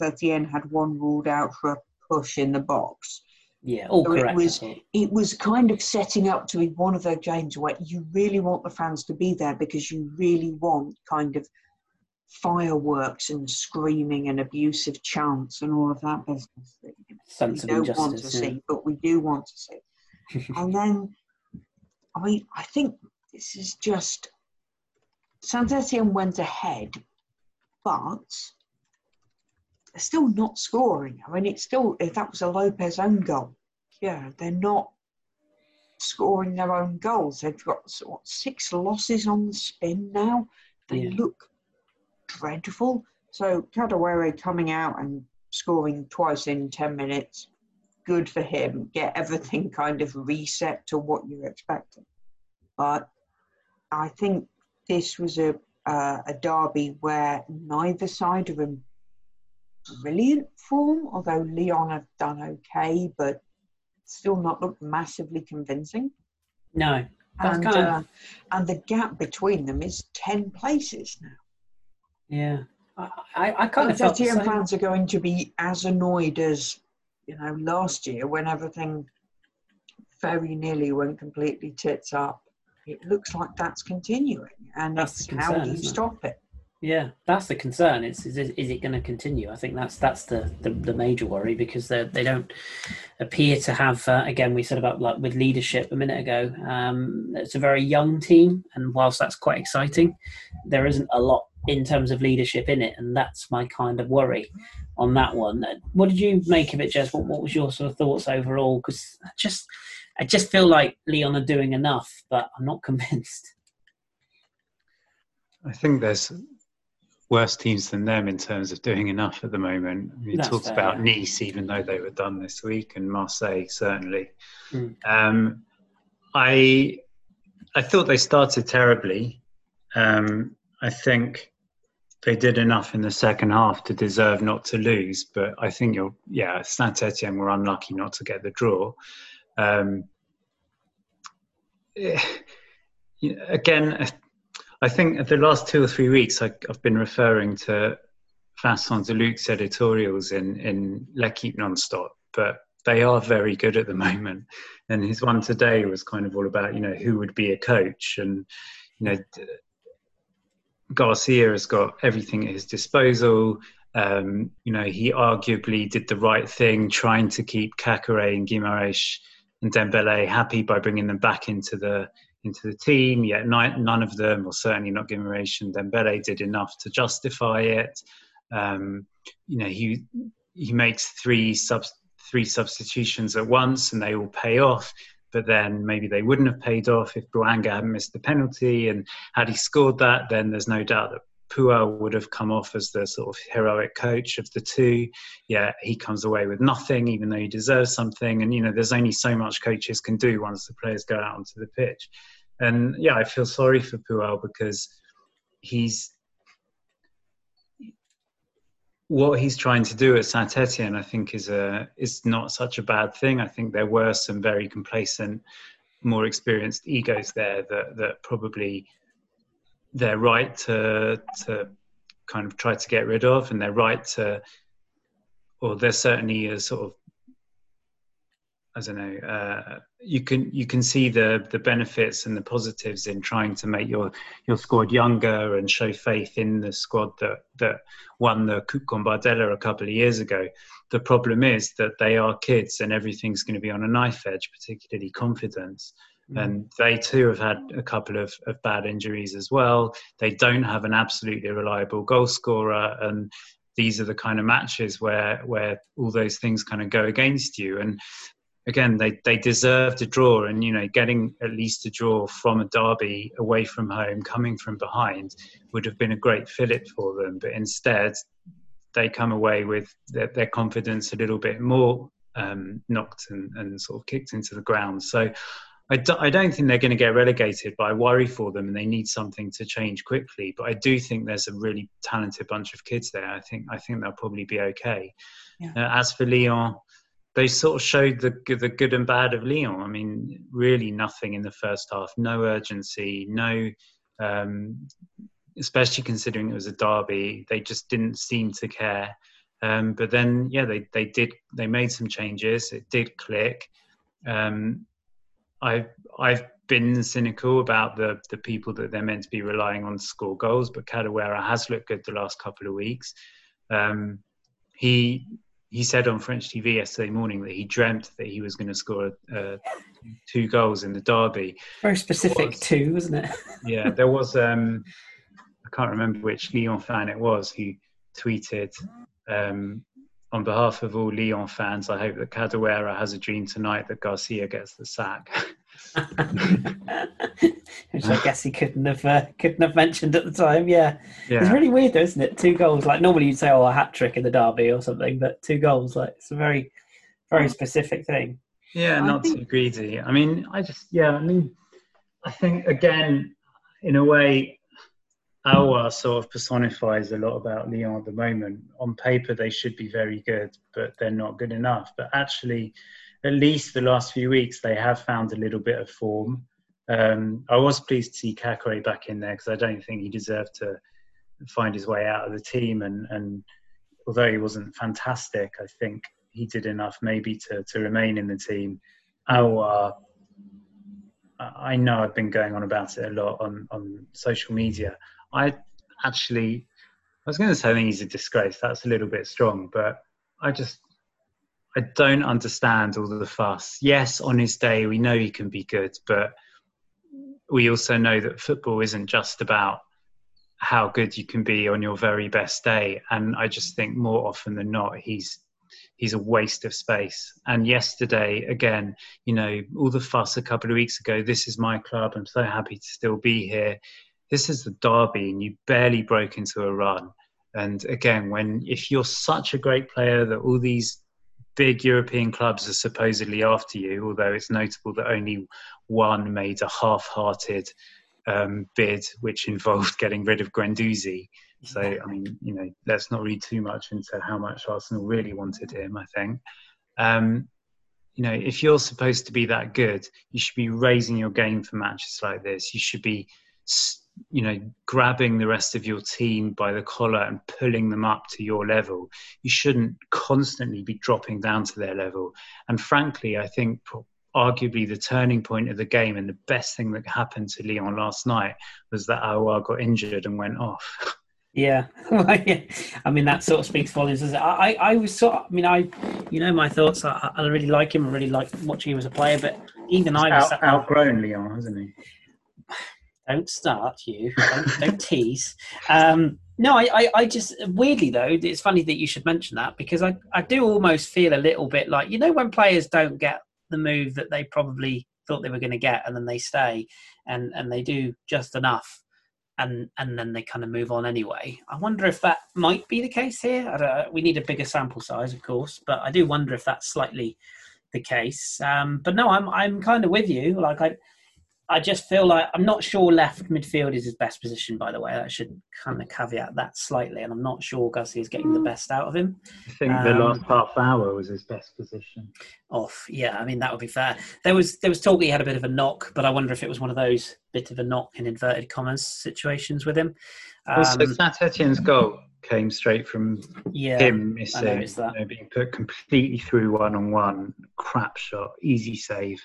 Etienne had one ruled out for a push in the box. Yeah, all So it correct. I was- It was kind of setting up to be one of those games where you really want the fans to be there because you really want kind of fireworks and screaming and abusive chants and all of that business that you sense we don't want to yeah. see, but we do want to see. and then, I mean, I think this is just Saint Etienne went ahead, but still not scoring. I mean, it's still if that was a Lopes own goal, yeah, they're not scoring their own goals. They've got what, six losses on the spin now. They Yeah. look dreadful. So Kadewere coming out and scoring twice in 10 minutes, good for him. Get everything kind of reset to what you're expecting. But I think this was a, uh, a derby where neither side are in brilliant form, although Leon have done okay, but still not looked massively convincing. No, And, kind of- uh, and the gap between them is 10 places now. yeah, I, I, I kind of felt the same. fans are going to be as annoyed as you know last year when everything very nearly went completely tits up. It looks like that's continuing, and That's how concern, do you isn't it? stop it? Yeah, that's the concern. It's is, it- is it going to continue? I think that's that's the, the, the major worry because they they don't appear to have. Uh, again, we said about like with leadership a minute ago. Um, it's a very young team, and whilst that's quite exciting, there isn't a lot in terms of leadership in it, and that's my kind of worry on that one. Uh, What did you make of it, Jez? What, what was your sort of thoughts overall? Because I just I just feel like Leon are doing enough, but I'm not convinced. I think there's worse teams than them in terms of doing enough at the moment. We That's talked fair, about yeah. Nice, even though they were done this week, and Marseille certainly. Mm. Um, I I thought they started terribly. Um, I think they did enough in the second half to deserve not to lose, but I think you're yeah, Saint Etienne were unlucky not to get the draw. Um, eh, again, I think the last two or three weeks I, have been referring to Vincent Duluc's editorials in in L'Equipe non-stop, but they are very good at the moment. And his one today was kind of all about you know who would be a coach, and you know Garcia has got everything at his disposal. Um, you know he arguably did the right thing, trying to keep Caqueret and Guimaraes and Dembele happy by bringing them back into the into the team. Yet none of them, or certainly not Guimaraes and Dembele, did enough to justify it. Um, you know, he he makes three sub three substitutions at once, and they all pay off. But then maybe they wouldn't have paid off if Bouanga hadn't missed the penalty, and had he scored that, then there's no doubt that Puel would have come off as the sort of heroic coach of the two. Yeah, he comes away with nothing, even though he deserves something. And you know, there's only so much coaches can do once the players go out onto the pitch. And yeah, I feel sorry for Puel because he's what he's trying to do at Saint Etienne, I think, is a is not such a bad thing. I think there were some very complacent, more experienced egos there that that probably they're right to to kind of try to get rid of, and they're right to, or there's certainly a sort of, I don't know, uh, you can you can see the the benefits and the positives in trying to make your your squad younger and show faith in the squad that that won the Coupe Gambardella a couple of years ago. The problem is that they are kids and everything's going to be on a knife edge, particularly confidence. Mm. and they too have had a couple of, of bad injuries as well. They don't have an absolutely reliable goal scorer, and these are the kind of matches where where all those things kind of go against you. And again, they they deserve to draw, and you know, getting at least a draw from a derby away from home, coming from behind, would have been a great fillip for them. But instead, they come away with their, their confidence a little bit more um, knocked and, and sort of kicked into the ground. So I d- I don't think they're going to get relegated, but I worry for them and they need something to change quickly. But I do think there's a really talented bunch of kids there. I think I think they'll probably be okay. Yeah. Uh, as for Lyon, they sort of showed the the good and bad of Lyon. I mean, really nothing in the first half, no urgency, no. Um, especially considering it was a derby, they just didn't seem to care. Um, but then, yeah, they they did they made some changes. It did click. Um, I've I've been cynical about the the people that they're meant to be relying on to score goals, but Kadewere has looked good the last couple of weeks. Um, he he said on French TV yesterday morning that he dreamt that he was going to score uh, two goals in the derby. Very specific was, too, wasn't it? yeah, there was. Um, I can't remember which Lyon fan it was who tweeted um, on behalf of all Lyon fans, I hope that Kadewere has a dream tonight that Garcia gets the sack. Which I guess he couldn't have uh, couldn't have mentioned at the time. Yeah. yeah. it's really weird, though, isn't it? Two goals. Like normally you'd say, "Oh, a hat trick in the derby" or something, but two goals. Like it's a very, very specific thing. Yeah, not think... too greedy. I mean, I just yeah. I mean, I think again, in a way, Aouar sort of personifies a lot about Lyon at the moment. On paper, they should be very good, but they're not good enough. But actually, at least the last few weeks, they have found a little bit of form. Um, I was pleased to see Caqueret back in there because I don't think he deserved to find his way out of the team. And, and although he wasn't fantastic, I think he did enough maybe to, to remain in the team. Aouar, I know I've been going on about it a lot on, on social media. I actually, I was going to say he's a disgrace. That's a little bit strong, but I just, I don't understand all the fuss. Yes, on his day, we know he can be good, but we also know that football isn't just about how good you can be on your very best day. And I just think more often than not, he's he's a waste of space. And yesterday, again, you know, all the fuss a couple of weeks ago. This is my club. I'm so happy to still be here this is the derby and you barely broke into a run And again, when if you're such a great player that all these big European clubs are supposedly after you, although it's notable that only one made a half-hearted um, bid, which involved getting rid of Guendouzi. So, I mean, you know, let's not read too much into how much Arsenal really wanted him. I think, um, you know, if you're supposed to be that good, you should be raising your game for matches like this. You should be you know, grabbing the rest of your team by the collar and pulling them up to your level. You shouldn't constantly be dropping down to their level. And frankly, I think arguably the turning point of the game and the best thing that happened to leon last night was that Aouar got injured and went off. Yeah, I mean that sort of speaks volumes. I, I, I was sort. Of, I mean, I, you know, my thoughts. I, I really like him. I really like watching him as a player. But even I was out, outgrown Leon, hasn't he? Don't start you don't, don't tease. Um, no I, I, I, just weirdly though it's funny that you should mention that because I, I do almost feel a little bit like you know when players don't get the move that they probably thought they were going to get and then they stay and and they do just enough and and then they kind of move on anyway. I wonder if that might be the case here. We need a bigger sample size of course but i do wonder if that's slightly the case. Um, but no i'm i'm kind of with you. Like i I just feel like I'm not sure left midfield is his best position. By the way, I should kind of caveat that slightly, and I'm not sure Gussie is getting the best out of him. I think um, the last half hour was his best position. Off, yeah. I mean that would be fair. There was there was talk he had a bit of a knock, but I wonder if it was one of those bit of a knock in inverted commas situations with him. Um, also, Saint Etienne's goal came straight from yeah, him missing, you know, being put completely through one on one, crap shot, easy save.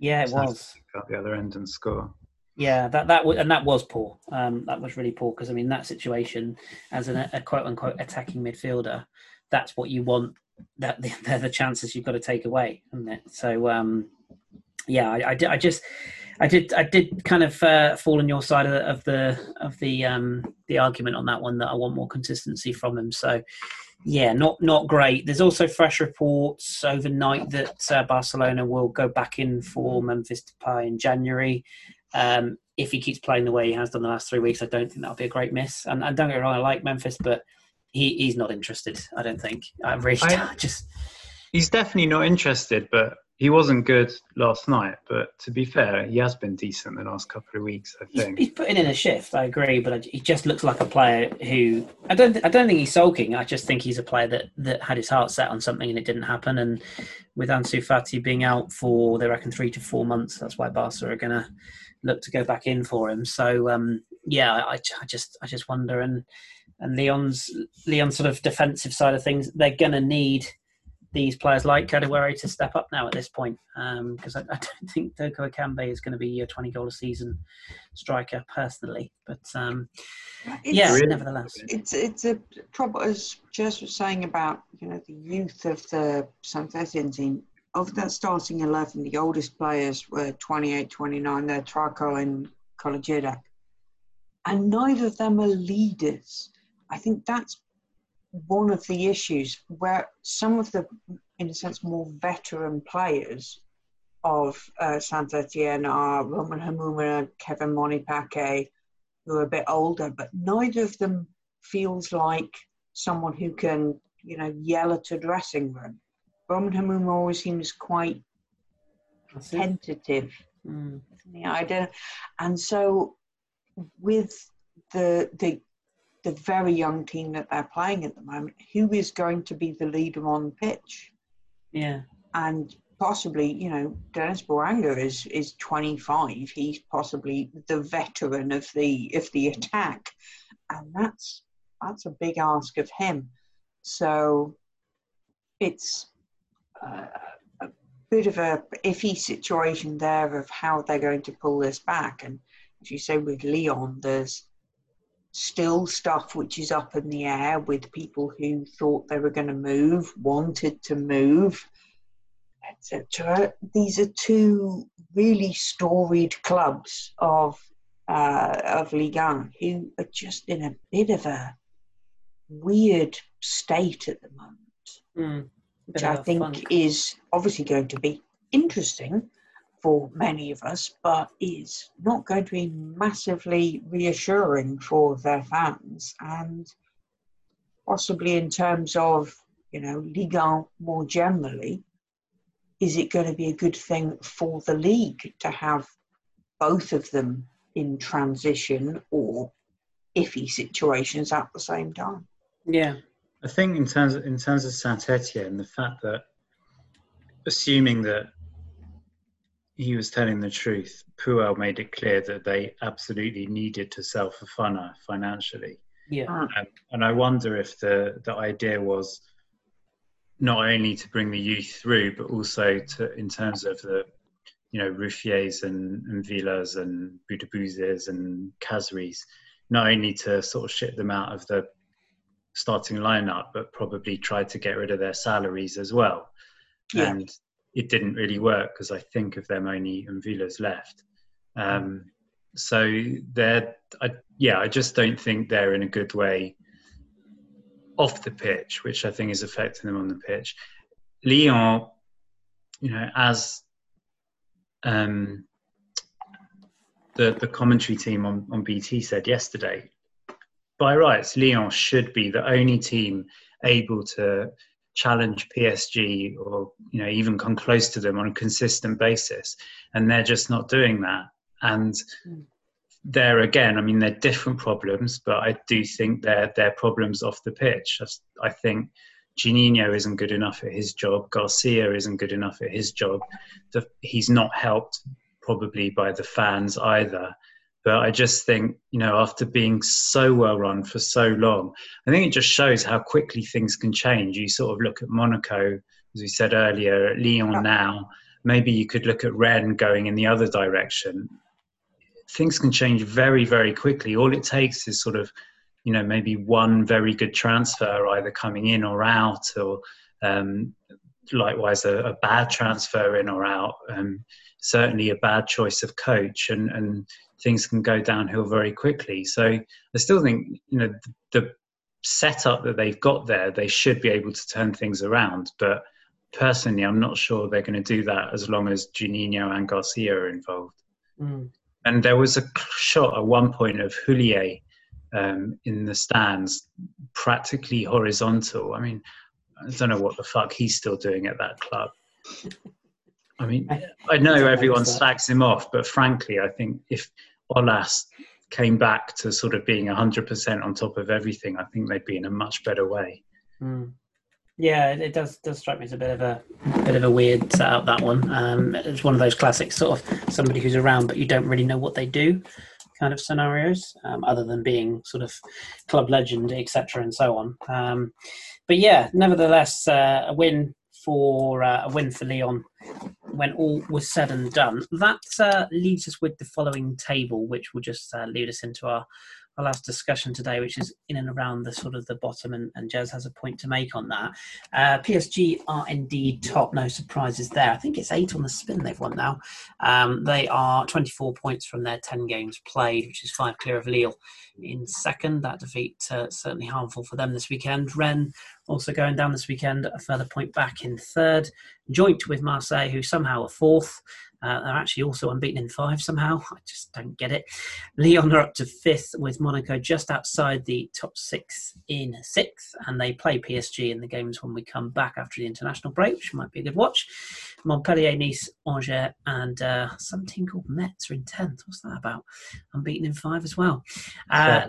Yeah, it was. Got the other end and score. Yeah, that that was, and that was poor. Um, that was really poor because I mean that situation as an, a quote unquote attacking midfielder, that's what you want. That they're the chances you've got to take away, isn't it? So um, yeah, I, I, I just. I did. I did kind of uh, fall on your side of the of the, of the um, the argument on that one that I want more consistency from him. So, yeah, not not great. There's also fresh reports overnight that uh, Barcelona will go back in for Memphis Depay in January. Um, if he keeps playing the way he has done the last three weeks, I don't think that'll be a great miss. And, and don't get me wrong, I like Memphis, but he, he's not interested. I don't think. I really I, just. He's definitely not interested, but he wasn't good last night, but to be fair, he has been decent the last couple of weeks. I think he's, he's putting in a shift. I agree, but he just looks like a player who I don't. I don't think he's sulking. I just think he's a player that that had his heart set on something and it didn't happen. And with Ansu Fati being out for they reckon three to four months, that's why Barca are going to look to go back in for him. So um, yeah, I, I just I just wonder and and Lyon's Lyon's sort of defensive side of things, they're going to need these players like Kadewere to step up now at this point because um, I, I, don't think Toko Ekambi is going to be a 20 goal a season striker personally. But um, yeah, really, nevertheless, it's it's a problem as Jez was saying about you know the youth of the Saint Etienne team. Of that starting 11, the oldest players were 28, 29. They're Trauco and Kolodziejczak. And neither of them are leaders. I think that's one of the issues where some of the, in a sense, more veteran players of uh, Saint Etienne are Romain Hamouma, Kevin Monnet-Paquet, who are a bit older, but neither of them feels like someone who can, you know, yell at a dressing room. Romain Hamouma always seems quite tentative. Mm. I don't. And so, with the the the very young team that they're playing at the moment, who is going to be the leader on pitch? Yeah. And possibly, you know, Denis Bouanga is is 25. He's possibly the veteran of the of the attack, and that's that's a big ask of him. So it's uh, a bit of a iffy situation there of how they're going to pull this back. And as you say, with Leon, there's still stuff which is up in the air with people who thought they were going to move, wanted to move, etc. These are two really storied clubs of uh, of Ligue 1 who are just in a bit of a weird state at the moment, mm, which I think funk. is obviously going to be interesting for many of us, but is not going to be massively reassuring for their fans. And possibly in terms of you know Ligue 1 more generally, is it going to be a good thing for the league to have both of them in transition or iffy situations at the same time? Yeah, I think in terms of, in terms of Saint Etienne, the fact that assuming that he was telling the truth, Puel made it clear that they absolutely needed to sell for Fofana financially. Yeah. Um, and I wonder if the, the idea was not only to bring the youth through, but also to in terms of the you know Ruffiers and, and Villas and Boudebouzes and Cazares, not only to sort of ship them out of the starting lineup, but probably try to get rid of their salaries as well. Yeah. And it didn't really work because I think of them only and Villas left. Um, so they're, I, yeah, I just don't think they're in a good way off the pitch, which I think is affecting them on the pitch. Lyon, you know, as um, the the commentary team on, on BT said yesterday, by rights, Lyon should be the only team able to challenge PSG or you know even come close to them on a consistent basis, and they're just not doing that. And mm there again, I mean, they're different problems, but I do think they're, they're problems off the pitch. I think Juninho isn't good enough at his job. Garcia isn't good enough at his job. The, he's not helped probably by the fans either. But I just think, you know, after being so well run for so long, I think it just shows how quickly things can change. You sort of look at Monaco, as we said earlier, at Lyon now. Maybe you could look at Rennes going in the other direction things can change very, very quickly. All it takes is sort of, you know, maybe one very good transfer either coming in or out, or um, likewise a, a, bad transfer in or out. Um, certainly a bad choice of coach, and, and things can go downhill very quickly. So I still think, you know, the, the setup that they've got there, they should be able to turn things around. But personally, I'm not sure they're going to do that as long as Juninho and Garcia are involved. Mm. And there was a shot at one point of Houllier um, in the stands, practically horizontal. I mean, I don't know what the fuck he's still doing at that club. I mean, I know everyone slacks him off, but frankly, I think if Aulas came back to sort of being 100% on top of everything, I think they'd be in a much better way. Mm. Yeah, it does does strike me as a bit of a bit of a weird setup that one. Um, it's one of those classic sort of somebody who's around but you don't really know what they do kind of scenarios, um, other than being sort of club legend, etc., and so on. Um, but yeah, nevertheless, uh, a win for uh, a win for Leon when all was said and done. That uh, leaves us with the following table, which will just uh, lead us into our our last discussion today, which is in and around the sort of the bottom, and, and Jez has a point to make on that. Uh, PSG are indeed top, no surprises there. I think it's eight on the spin they've won now. Um, they are 24 points from their 10 games played, which is five clear of Lille in second. That defeat uh, certainly harmful for them this weekend. Rennes also going down this weekend, a further point back in third, joint with Marseille, who somehow are fourth. Uh, they're actually also unbeaten in five somehow. I just don't get it. Lyon are up to fifth with Monaco just outside the top six in sixth, and they play PSG in the games when we come back after the international break, which might be a good watch. Montpellier, Nice, Angers, and uh, some team called Metz are in tenth. What's that about? Unbeaten in five as well. Uh,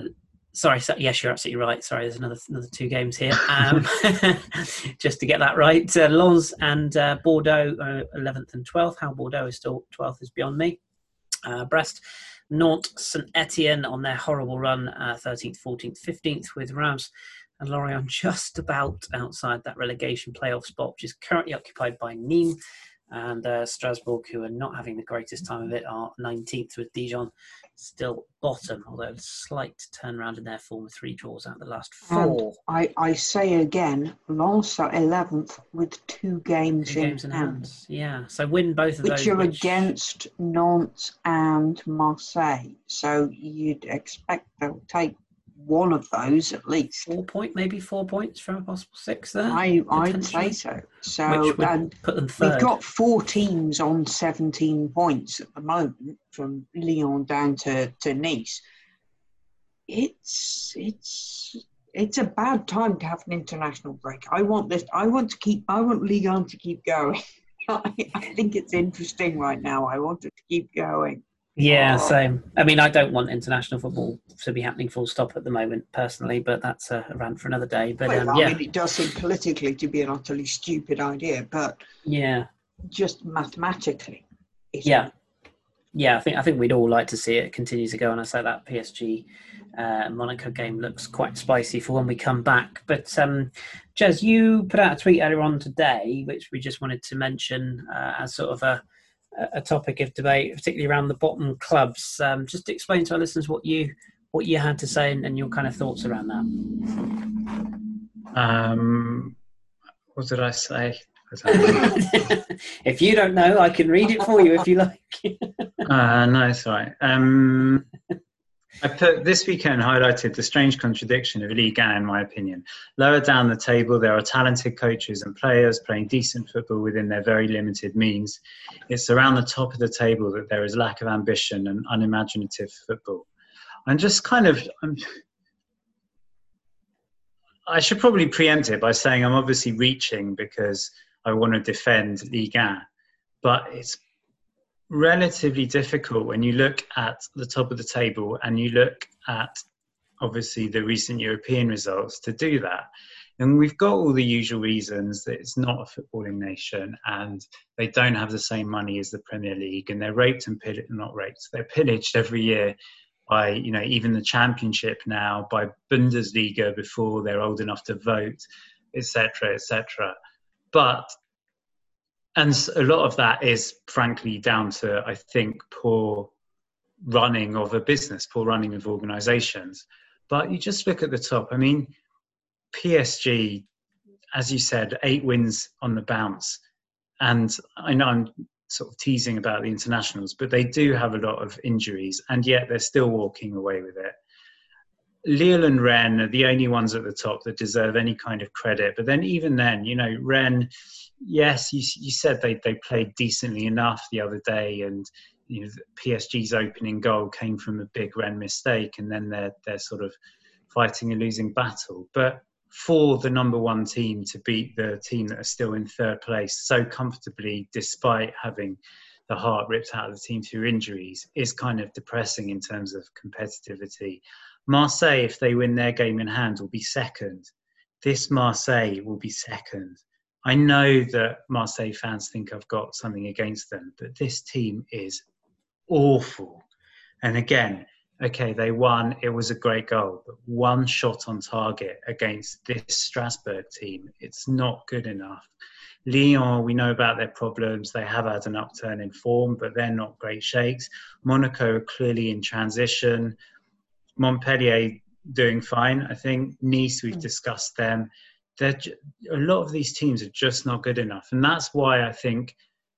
sorry, so, yes, you're absolutely right. Sorry, there's another another two games here. Um, just to get that right, uh, Lens and uh, Bordeaux are 11th and 12th. How Bordeaux is still 12th is beyond me. Uh, Brest, Nantes, St Etienne on their horrible run, 13th, 14th, 15th, with Reims and Lorient just about outside that relegation playoff spot, which is currently occupied by Nîmes and uh, Strasbourg, who are not having the greatest time of it, are 19th with Dijon still bottom, although a slight turnaround in their form with three draws out of the last four. And I, I say again, are 11th with two games, two in, games in hand. hand. Yeah, so win both of which those. Are which are against Nantes and Marseille. So you'd expect they'll take one of those at least. Four point, maybe four points from a possible six there. I I'd say so. So and put them third. We've got four teams on seventeen points at the moment, from Lyon down to, to Nice. It's it's it's a bad time to have an international break. I want this. I want to keep. I want Ligue 1 to keep going. I, I think it's interesting right now. I want it to keep going. Yeah, same. I mean, I don't want international football to be happening full stop at the moment, personally, but that's a rant for another day. But well, um, I yeah, mean, it does seem politically to be an utterly stupid idea, but yeah, just mathematically, yeah, yeah. I think I think we'd all like to see it continue to go. And I say that PSG uh, Monaco game looks quite spicy for when we come back. But um, Jez, you put out a tweet earlier on today, which we just wanted to mention uh, as sort of a a topic of debate, particularly around the bottom clubs. Um, just explain to our listeners what you what you had to say and, and your kind of thoughts around that. Um, what did I say? if you don't know, I can read it for you if you like. uh, no, it's all right. Um, I put this weekend highlighted the strange contradiction of Ligue 1, in my opinion. Lower down the table, there are talented coaches and players playing decent football within their very limited means. It's around the top of the table that there is lack of ambition and unimaginative football. I'm just kind of. I'm, I should probably preempt it by saying I'm obviously reaching because I want to defend Ligue 1, but it's relatively difficult when you look at the top of the table and you look at obviously the recent European results to do that. And we've got all the usual reasons that it's not a footballing nation and they don't have the same money as the Premier League and they're raped and pillaged, not raped, they're pillaged every year by, you know, even the Championship now, by Bundesliga before they're old enough to vote, etc., etc. But and a lot of that is frankly down to i think poor running of a business poor running of organizations. But you just look at the top. I mean psg as you said eight wins on the bounce. And i know i'm sort of teasing about the internationals but they do have a lot of injuries and yet they're still walking away with it Lille and Rennes are the only ones at the top that deserve any kind of credit. But then, even then, you know, Rennes, yes, you, you said they, they played decently enough the other day, and you know, PSG's opening goal came from a big Rennes mistake, and then they're they're sort of fighting a losing battle. But for the number one team to beat the team that are still in third place so comfortably, despite having the heart ripped out of the team through injuries, is kind of depressing in terms of competitivity. Marseille, if they win their game in hand, will be second. This Marseille will be second. I know that Marseille fans think I've got something against them, but this team is awful. And again, okay, they won. It was a great goal, but one shot on target against this Strasbourg team, it's not good enough. Lyon, we know about their problems. They have had an upturn in form, but they're not great shakes. Monaco are clearly in transition. Montpellier doing fine. I think Nice, we've mm. discussed them. They're, a lot of these teams are just not good enough, and that's why I think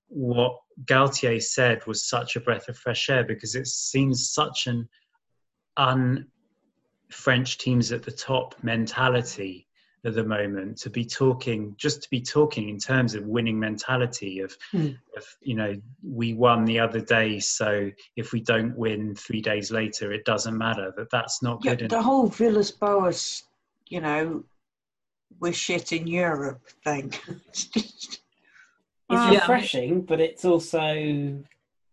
what Galtier said was such a breath of fresh air because it seems such an un French teams at the top mentality at the moment to be talking just to be talking in terms of winning mentality of, mm. of you know we won the other day so if we don't win three days later it doesn't matter that that's not yeah, good the enough. whole villas boas you know we're shit in europe thing it's refreshing but it's also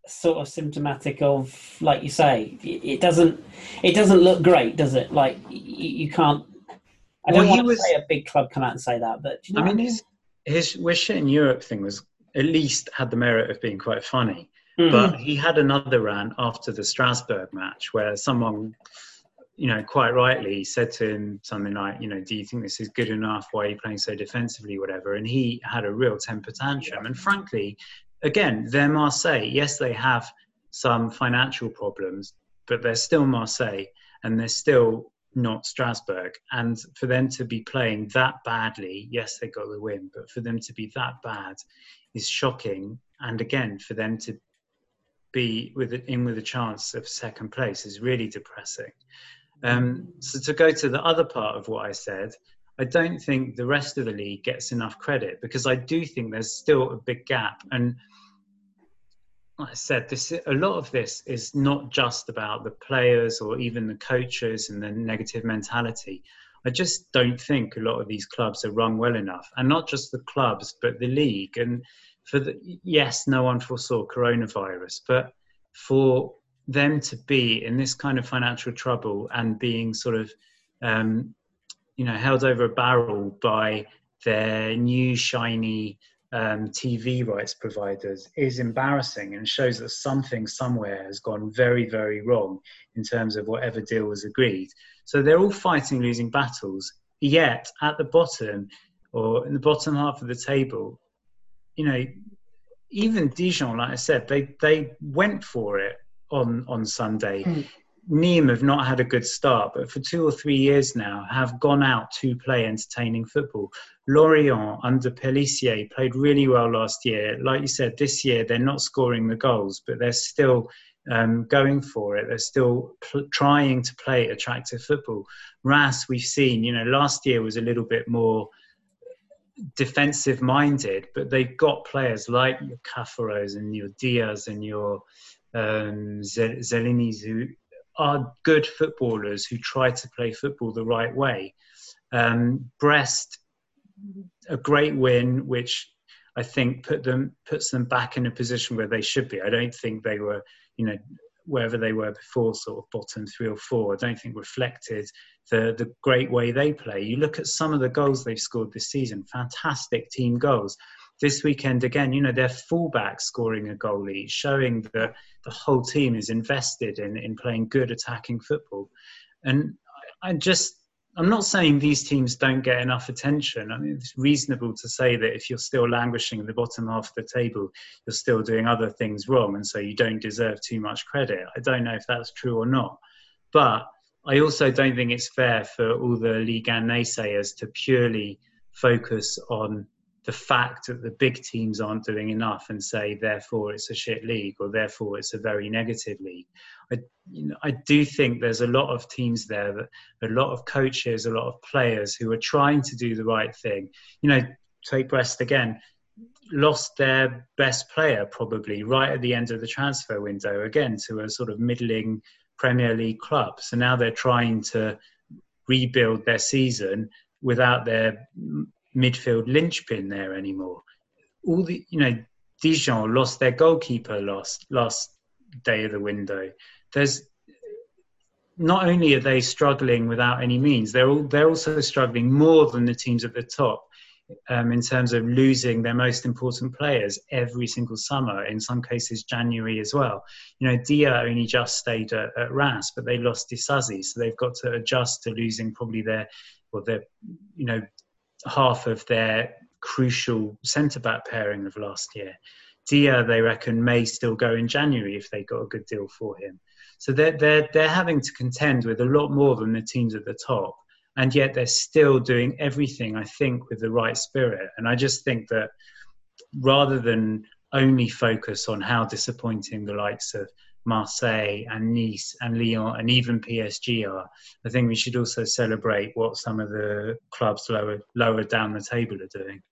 sort of symptomatic of like you say it, doesn't it doesn't look great does it like you, you can't I don't want to was, say a big club come out and say that, but you know I mean, his his "we're shit in Europe" thing was at least had the merit of being quite funny. Mm-hmm. But he had another rant after the Strasbourg match where someone, you know, quite rightly said to him something like, you know, do you think this is good enough? Why are you playing so defensively, whatever? And he had a real temper tantrum. And frankly, again, they're Marseille. Yes, they have some financial problems, but they're still Marseille and they're still not Strasbourg. And for them to be playing that badly, yes, they got the win, but for them to be that bad is shocking. And again, for them to be with in with a chance of second place is really depressing. Um, so to go to the other part of what I said, I don't think the rest of the league gets enough credit because I do think there's still a big gap. And I said, this a lot of this is not just about the players or even the coaches and the negative mentality. I just don't think a lot of these clubs are run well enough, and not just the clubs, but the league. And for the yes, no one foresaw coronavirus, but for them to be in this kind of financial trouble and being sort of, um, you know, held over a barrel by their new shiny um, TV rights providers is embarrassing and shows that something somewhere has gone very, very wrong in terms of whatever deal was agreed. So they're all fighting losing battles. Yet at the bottom, or in the bottom half of the table, you know, even Dijon, like I said, they they went for it on on Sunday. Mm. Nîmes have not had a good start, but for two or three years now have gone out to play entertaining football. Lorient under Pélissier played really well last year. Like you said, this year they're not scoring the goals, but they're still um, going for it. They're still pl- trying to play attractive football. Reims, we've seen, you know, last year was a little bit more defensive minded, but they've got players like your Cafaros and your Diaz and your um, Zenelis who are good footballers who try to play football the right way. Um, Brest, a great win, which I think put them puts them back in a position where they should be. I don't think they were, you know, wherever they were before, sort of bottom three or four. I don't think reflected the the great way they play. You look at some of the goals they've scored this season, fantastic team goals. This weekend again, you know, their fullback scoring a goal each, showing that the whole team is invested in in playing good attacking football. And I just I'm not saying these teams don't get enough attention. I mean, it's reasonable to say that if you're still languishing in the bottom half of the table, you're still doing other things wrong, and so you don't deserve too much credit. I don't know if that's true or not, but I also don't think it's fair for all the Ligue 1 naysayers to purely focus on the fact that the big teams aren't doing enough and say therefore it's a shit league or therefore it's a very negative league. I, you know, I do think there's a lot of teams there that a lot of coaches, a lot of players who are trying to do the right thing. You know, take Brest again, lost their best player probably right at the end of the transfer window again to a sort of middling Premier League club. So now they're trying to rebuild their season without their midfield linchpin there anymore. All the you know, Dijon lost their goalkeeper last last day of the window. There's not only are they struggling without any means, they're all, they're also struggling more than the teams at the top um, in terms of losing their most important players every single summer. In some cases, January as well. You know, Dia only just stayed at, at Reims, but they lost Disasi, so they've got to adjust to losing probably their well, their you know half of their crucial centre back pairing of last year. Dia, they reckon, may still go in January if they got a good deal for him. So they're, they're, they're having to contend with a lot more than the teams at the top. And yet they're still doing everything, I think, with the right spirit. And I just think that rather than only focus on how disappointing the likes of Marseille and Nice and Lyon and even PSG are. I think we should also celebrate what some of the clubs lower lower down the table are doing.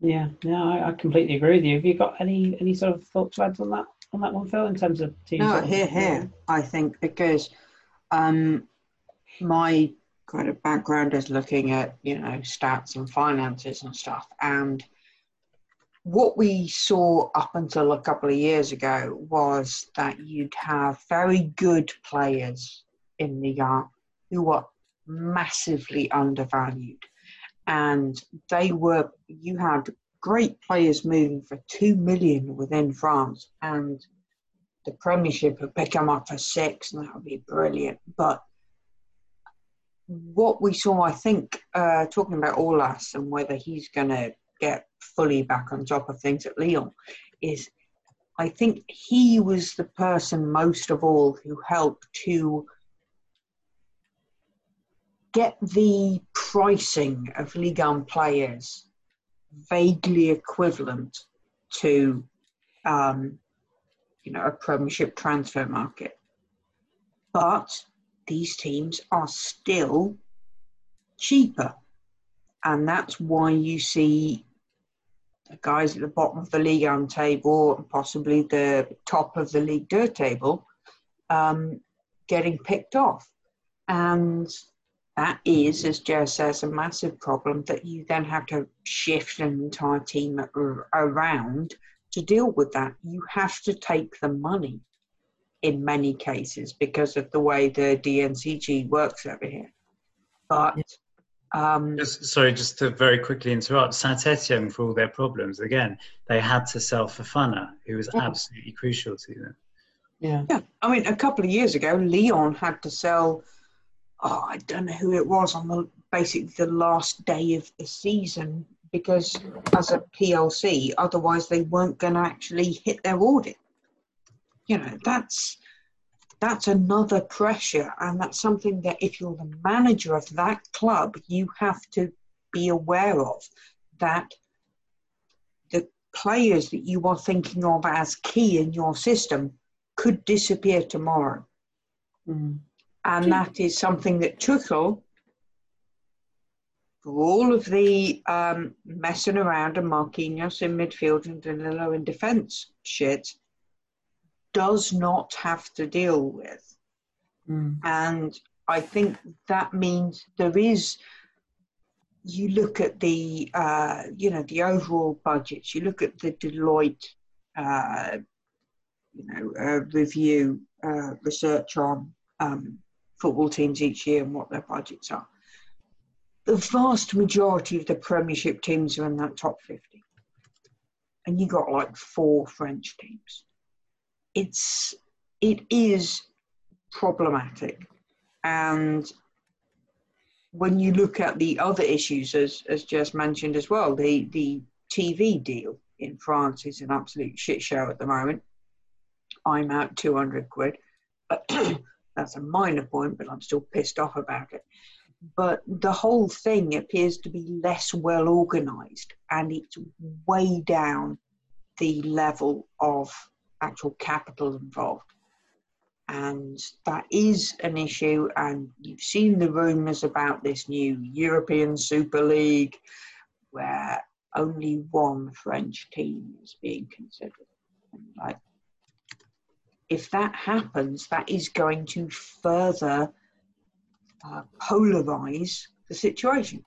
Yeah, no, I, I completely agree with you. Have you got any any sort of thoughts, lads, on that on that one, Phil, in terms of teams? No, here, here. I think because um, my kind of background is looking at you know stats and finances and stuff, and what we saw up until a couple of years ago was that you'd have very good players in the yard who were massively undervalued. And they were, you had great players moving for two million within France, and the Premiership would pick them up for six, and that would be brilliant. But what we saw, I think, uh, talking about Aulas and whether he's going to get fully back on top of things at Lyon is I think he was the person most of all who helped to get the pricing of Ligue 1 players vaguely equivalent to um, you know a premiership transfer market. But these teams are still cheaper. And that's why you see the guys at the bottom of the league on table, and possibly the top of the League Two table, um, getting picked off. And that is, as Joe says, a massive problem that you then have to shift an entire team around to deal with that. You have to take the money in many cases because of the way the DNCG works over here. But um, just, sorry, just to very quickly interrupt. Saint Etienne, for all their problems, again, they had to sell Fofana, who was yeah. absolutely crucial to them. Yeah. Yeah. I mean, a couple of years ago, Leon had to sell oh, I don't know who it was on the basically the last day of the season because as a PLC, otherwise they weren't going to actually hit their audit. You know, that's that's another pressure, and that's something that if you're the manager of that club, you have to be aware of that the players that you are thinking of as key in your system could disappear tomorrow. Mm and that is something that Tuchel, for all of the um, messing around and Marquinhos in midfield and Danilo in defence shit, does not have to deal with. Mm. And I think that means there is. You look at the, uh, you know, the overall budgets. You look at the Deloitte, uh, you know, uh, review uh, research on um, football teams each year and what their budgets are. The vast majority of the Premiership teams are in that top 50. And you got like four French teams. It's it is problematic. And when you look at the other issues, as as just mentioned as well, the the TV deal in France is an absolute shit show at the moment. I'm out 200 quid. That's a minor point, but I'm still pissed off about it. But the whole thing appears to be less well organized and it's way down the level of actual capital involved. And that is an issue. And you've seen the rumours about this new European Super League where only one French team is being considered. Like, if that happens, that is going to further uh, polarize the situation.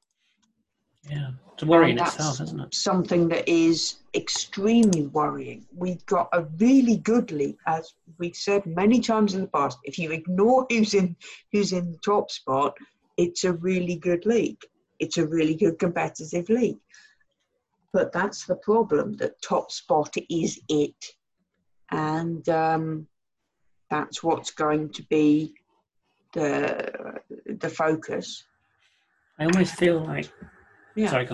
Yeah, it's a worry itself, isn't it? Something that is extremely worrying. We've got a really good league, as we've said many times in the past. If you ignore who's in who's in the top spot, it's a really good league. It's a really good competitive league. But that's the problem. That top spot is it, and um, that's what's going to be the the focus. I almost feel like yeah. sorry.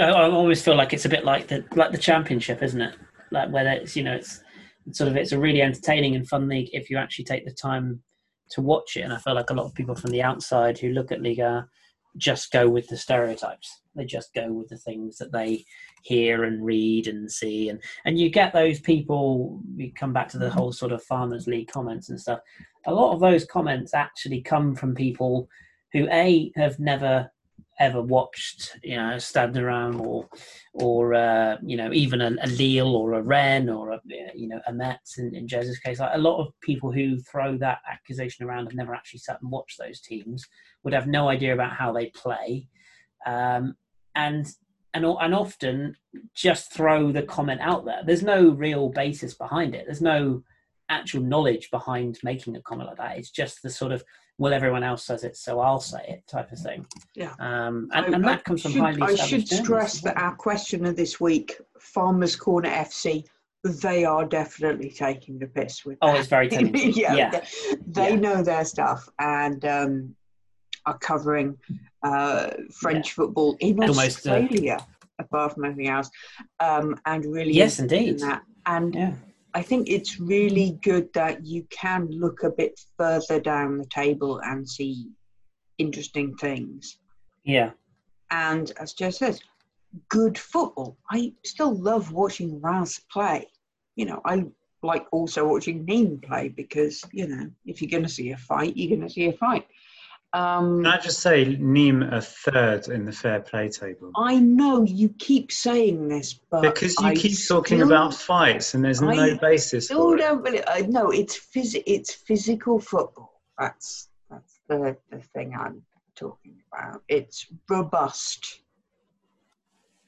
I, I always feel like it's a bit like the like the championship, isn't it? Like whether it's you know it's, it's sort of it's a really entertaining and fun league if you actually take the time to watch it. And I feel like a lot of people from the outside who look at Liga just go with the stereotypes. They just go with the things that they hear and read and see, and and you get those people. We come back to the whole sort of farmers league comments and stuff. A lot of those comments actually come from people who a have never ever watched, you know, Rennais or, or uh, you know, even a, a, Lille or a Rennes or a, you know, a Metz in, in case. Like a lot of people who throw that accusation around have never actually sat and watched those teams, would have no idea about how they play, um, and and and often just throw the comment out there. There's no real basis behind it. There's no actual knowledge behind making a comment like that. It's just the sort of well, everyone else says it, so I'll say it type of thing. Yeah. Um, and, and, that comes from should, highly I should stress that our questioner this week, Farmers Corner FC, they are definitely taking the piss with. Oh, that. it's very tempting. yeah, yeah, they, they yeah. know their stuff and um, are covering uh, French yeah. football in Almost, uh, Australia, uh, apart from anything else, um, and really yes, indeed. That. And. I think it's really good that you can look a bit further down the table and see interesting things. Yeah. And as Joe says, good football. I still love watching Reims play. You know, I like also watching Nîmes play because, you know, if you're going to see a fight, you're going to see a fight. Um, Can I just say, Nîmes a third in the fair play table? I know you keep saying this, but because you I keep talking about fights and there's I no basis still for don't it. Really, no, it's phys- it's physical football. That's that's the, the thing I'm talking about. It's robust.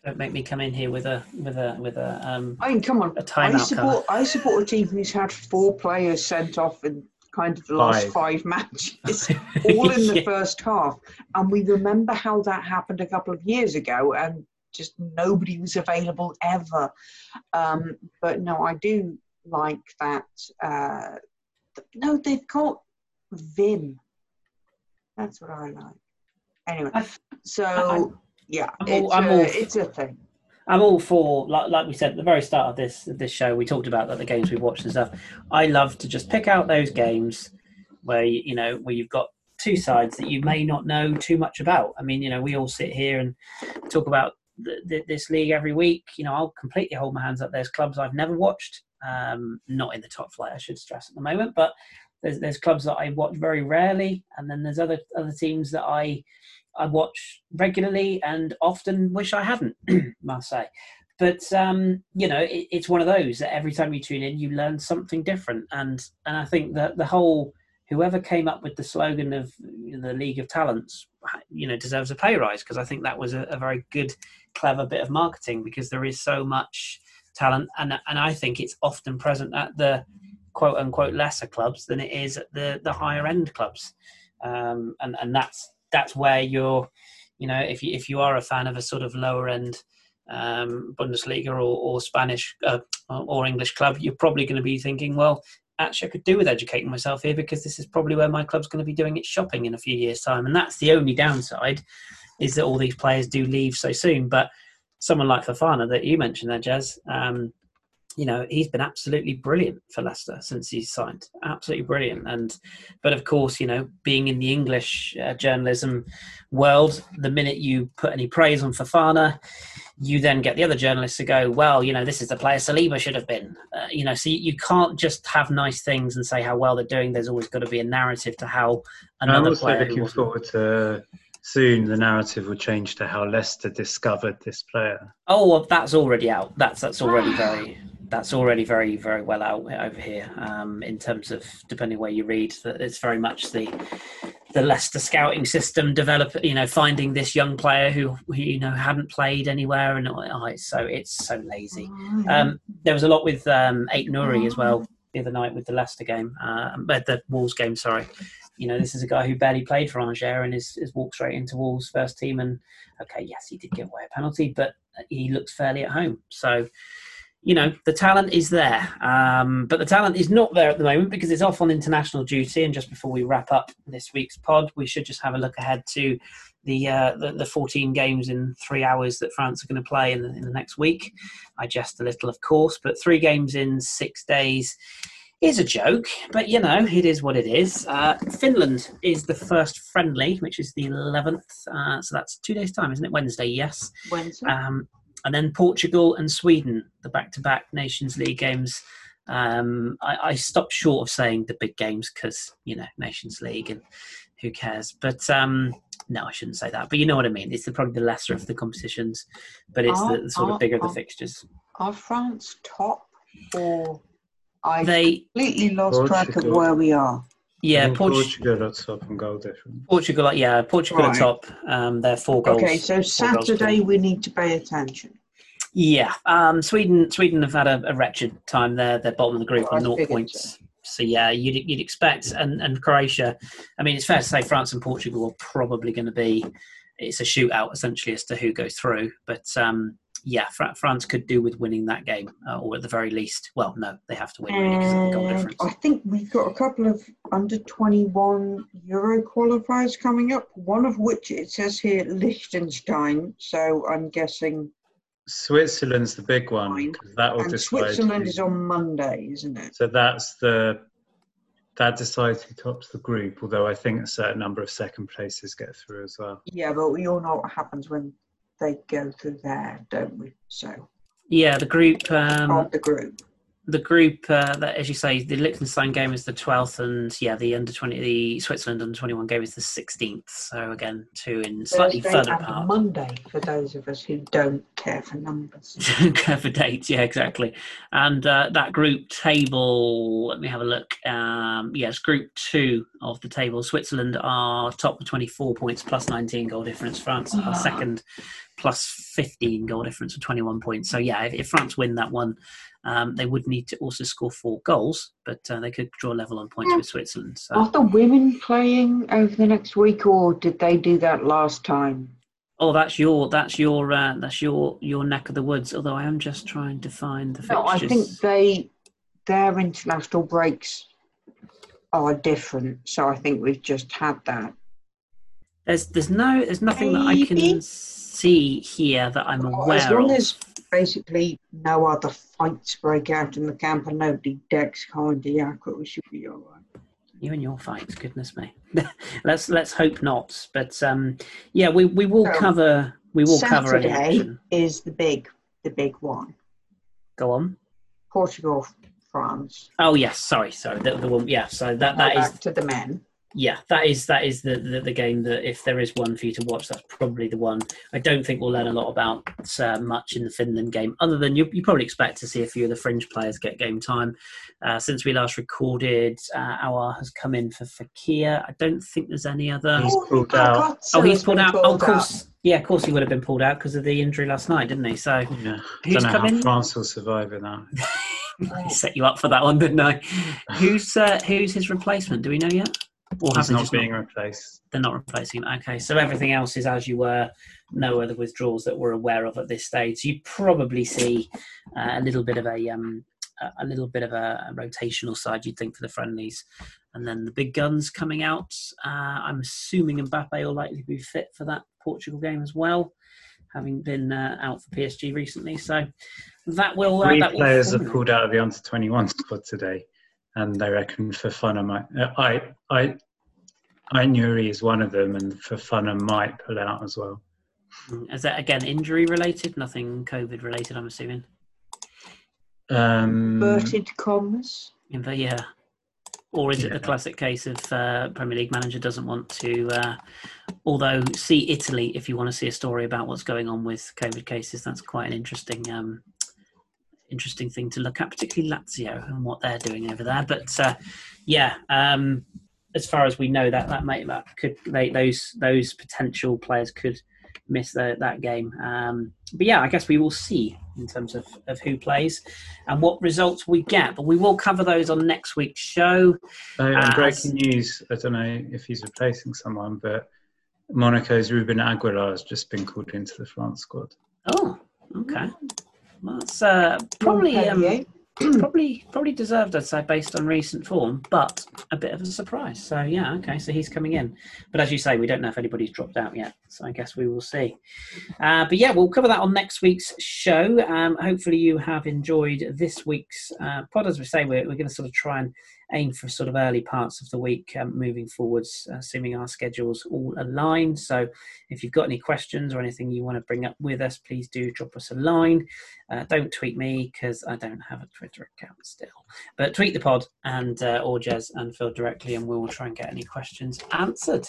Don't make me come in here with a with a with a. Um, I mean, come on. A I timeout support. I support a team who's had four players sent off in kind of the last Five. five matches, all in the Yeah. first half. And we remember how that happened a couple of years ago, and just nobody was available ever. Um, but no, I do like that. Uh, th- no, they've got Vim. That's what I like. Anyway, I- so I- yeah, I'm all- it's, I'm a, all- it's a thing. I'm all for like like we said at the very start of this this show. We talked about that the games we watched and stuff. I love to just pick out those games where you, know where you've got two sides that you may not know too much about. I mean, you know, we all sit here and talk about th- th- this league every week. You know, I'll completely hold my hands up. There's clubs I've never watched, um, not in the top flight, I should stress at the moment, but there's there's clubs that I watch very rarely, and then there's other other teams that I I watch regularly and often wish I hadn't, must say. But um, you know, it, it's one of those that every time you tune in, you learn something different, and and I think that the whole whoever came up with the slogan of the League of Talents, you know, deserves a pay rise because I think that was a, a very good, clever bit of marketing because there is so much talent, and and I think it's often present at the quote unquote lesser clubs than it is at the the higher end clubs, um, and and that's that's where you're, you know, if you if you are a fan of a sort of lower end um, Bundesliga or, or Spanish uh, or English club, you're probably going to be thinking, well, actually, I could do with educating myself here because this is probably where my club's going to be doing its shopping in a few years' time, and that's the only downside, is that all these players do leave so soon. But someone like Fofana that you mentioned there, Jez, um, you know, he's been absolutely brilliant for Leicester since he's signed. Absolutely brilliant. And, but of course, you know, being in the English uh, journalism world, the minute you put any praise on Fofana, you then get the other journalists to go, well, you know, this is the player Saliba should have been. Uh, you know, so you, you can't just have nice things and say how well they're doing. There's always got to be a narrative to how I'm another also player. looking forward to soon the narrative will change to how Leicester discovered this player. Oh, well, that's already out. That's that's already very that's already very very well out over here. Um, in terms of depending where you read, that it's very much the the Leicester scouting system develop. You know, finding this young player who, who you know hadn't played anywhere, and oh, it's so it's so lazy. Um, there was a lot with um, Aït-Nouri as well the other night with the Leicester game, uh, but the Wolves game. Sorry, you know this is a guy who barely played for Angers and is, is walked straight into Wolves first team. And okay, yes, he did give away a penalty, but he looks fairly at home. So. You know the talent is there, um, but the talent is not there at the moment because it's off on international duty. And just before we wrap up this week's pod, we should just have a look ahead to the uh, the, the 14 games in three hours that France are going to play in the, in the next week. I jest a little, of course, but three games in six days is a joke. But you know, it is what it is. Uh, Finland is the first friendly, which is the 11th. Uh, so that's two days' time, isn't it? Wednesday, yes. Wednesday. Um, and then Portugal and Sweden, the back-to-back Nations League games. Um, I, I stopped short of saying the big games because you know Nations League and who cares. But um, no, I shouldn't say that. But you know what I mean. It's the, probably the lesser of the competitions, but it's the, the sort Oh, of bigger the oh. fixtures. Are France top or I They completely lost track of where we are? I yeah, think Portu- Portugal are top and goal difference. Portugal, yeah, Portugal Right. are top. Um, they're four goals. Okay, so Saturday we need to pay attention. Yeah, um, Sweden. Sweden have had a, a wretched time. They're they're bottom of the group on naught figured points. So yeah, you'd you'd expect, and and Croatia. I mean, it's fair to say France and Portugal are probably going to be. It's a shootout essentially as to who goes through. But um, yeah, Fra- France could do with winning that game, uh, or at the very least, well, no, they have to win really because of the goal difference. I think we've got a couple of under 21 Euro qualifiers coming up, one of which it says here Liechtenstein. So I'm guessing, Switzerland's the big one Fine. 'cause that will and decide. Switzerland who- is on Monday, isn't it? So that's the that decides who tops the group. Although I think a certain number of second places get through as well. Yeah, but we all know what happens when they go through there, don't we? So, Yeah, the group. Um, of the group. the group uh, that, as you say, the Liechtenstein game is the twelfth, and yeah, the under twenty, the Switzerland under twenty one game is the sixteenth. So again, two in slightly Thursday further apart. Monday for those of us who don't care for numbers. don't care for dates, yeah, exactly. And uh, that group table, let me have a look. Um, yes, group two of the table. Switzerland are top with 24 points, plus 19 goal difference. France are Ah. second, plus 15 goal difference for 21 points. So, yeah, if, if France win that one, um, they would need to also score four goals, but uh, they could draw level on points Yeah. with Switzerland. So. Are the women playing over the next week, or did they do that last time? Oh, that's your that's your uh, that's your your neck of the woods. Although I am just trying to find the fixtures. No, I think they their international breaks are different. So I think we've just had that. There's there's no there's nothing that I can see here that I'm aware as long of. as basically no other fights break out in the camp and nobody decks Diako, we should be all right. You and your fights, goodness me. let's let's hope not. But um, yeah, we, we will So, cover we will cover Saturday action. is the big the big one. Go on. Portugal, France. Oh yes, sorry, sorry. The, the one, yeah. So that that is back to the men. Yeah, that is that is the, the the game that if there is one for you to watch, that's probably the one. I don't think we'll learn a lot about uh, much in the Finland game, other than you, you probably expect to see a few of the fringe players get game time. Uh, since we last recorded, uh, Aouar has come in for Fekir. I don't think there's any other. He's pulled I out. got Oh, he's pulled been out. Oh, of pulled course. Yeah, of course he would have been pulled out because of the injury last night, didn't he? So Yeah. Who's don't know come how in? France will survive in that. I set you up for that one, didn't I? Who's uh, who's his replacement? Do we know yet? Or He's not just being replaced. they're not replacing him. Okay, so everything else is as you were. No other withdrawals that we're aware of at this stage. So you probably see uh, a little bit of a um, a- little bit of a, rotational side. You'd think for the friendlies, and then the big guns coming out. Uh, I'm assuming Mbappe will likely be fit for that Portugal game as well, having been uh, out for PSG recently. So that will uh, Three that will players have pulled out of the under 21 squad today, and they reckon Fofana might. Uh, I, I, I Nouri is one of them, and Fofana might pull out as well. Is that again injury related? Nothing COVID related, I'm assuming. Um, Inverted commas. In the, yeah. Or is it the classic case of uh, Premier League manager doesn't want to? Uh, although, see Italy if you want to see a story about what's going on with COVID cases. That's quite an interesting, um, interesting thing to look at, particularly Lazio and what they're doing over there. But uh, yeah, um, as far as we know, that that might that could they, those those potential players could miss the, that game. Um, but yeah, I guess we will see in terms of, of who plays and what results we get. But we will cover those on next week's show. Oh, and Uh, breaking news. I don't know if he's replacing someone, but Monaco's Ruben Aguilar has just been called into the France squad. Oh, okay. Well, that's uh, probably um, probably probably deserved, I'd say, based on recent form, but a bit of a surprise. So yeah, okay, so he's coming in. But as you say, we don't know if anybody's dropped out yet, so I guess we will see. Uh, but yeah, we'll cover that on next week's show. Um, hopefully, you have enjoyed this week's uh, pod. As we say, we're, we're going to sort of try and aim for sort of early parts of the week um, moving forwards, uh, assuming our schedules all align. So if you've got any questions or anything you want to bring up with us, please do drop us a line. Uh, don't tweet me because I don't have a Twitter account still. But tweet the pod and uh, or Jez and Phil directly, and we will try and get any questions answered.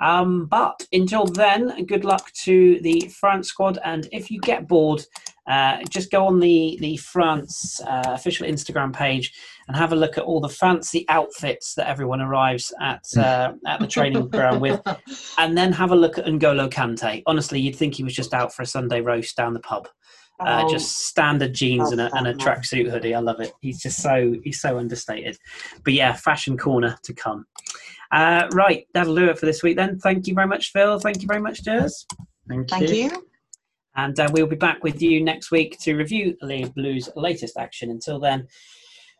Um, but until then, good luck to the France squad. And if you get bored, uh, just go on the the France uh, official Instagram page and have a look at all the fancy outfits that everyone arrives at uh, at the training ground with, and then have a look at N'Golo Kante. Honestly, you'd think he was just out for a Sunday roast down the pub. Uh, Oh, just standard jeans and a, and a tracksuit hoodie. I love it. He's just so he's so understated. But yeah, fashion corner to come. Uh, right, that'll do it for this week then. Thank you very much, Phil. Thank you very much, Jez. Thank, Thank you. And uh, we'll be back with you next week to review Les Bleus' latest action. Until then,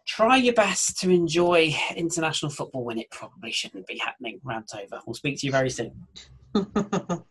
try your best to enjoy international football when it probably shouldn't be happening. Rant over. We'll speak to you very soon.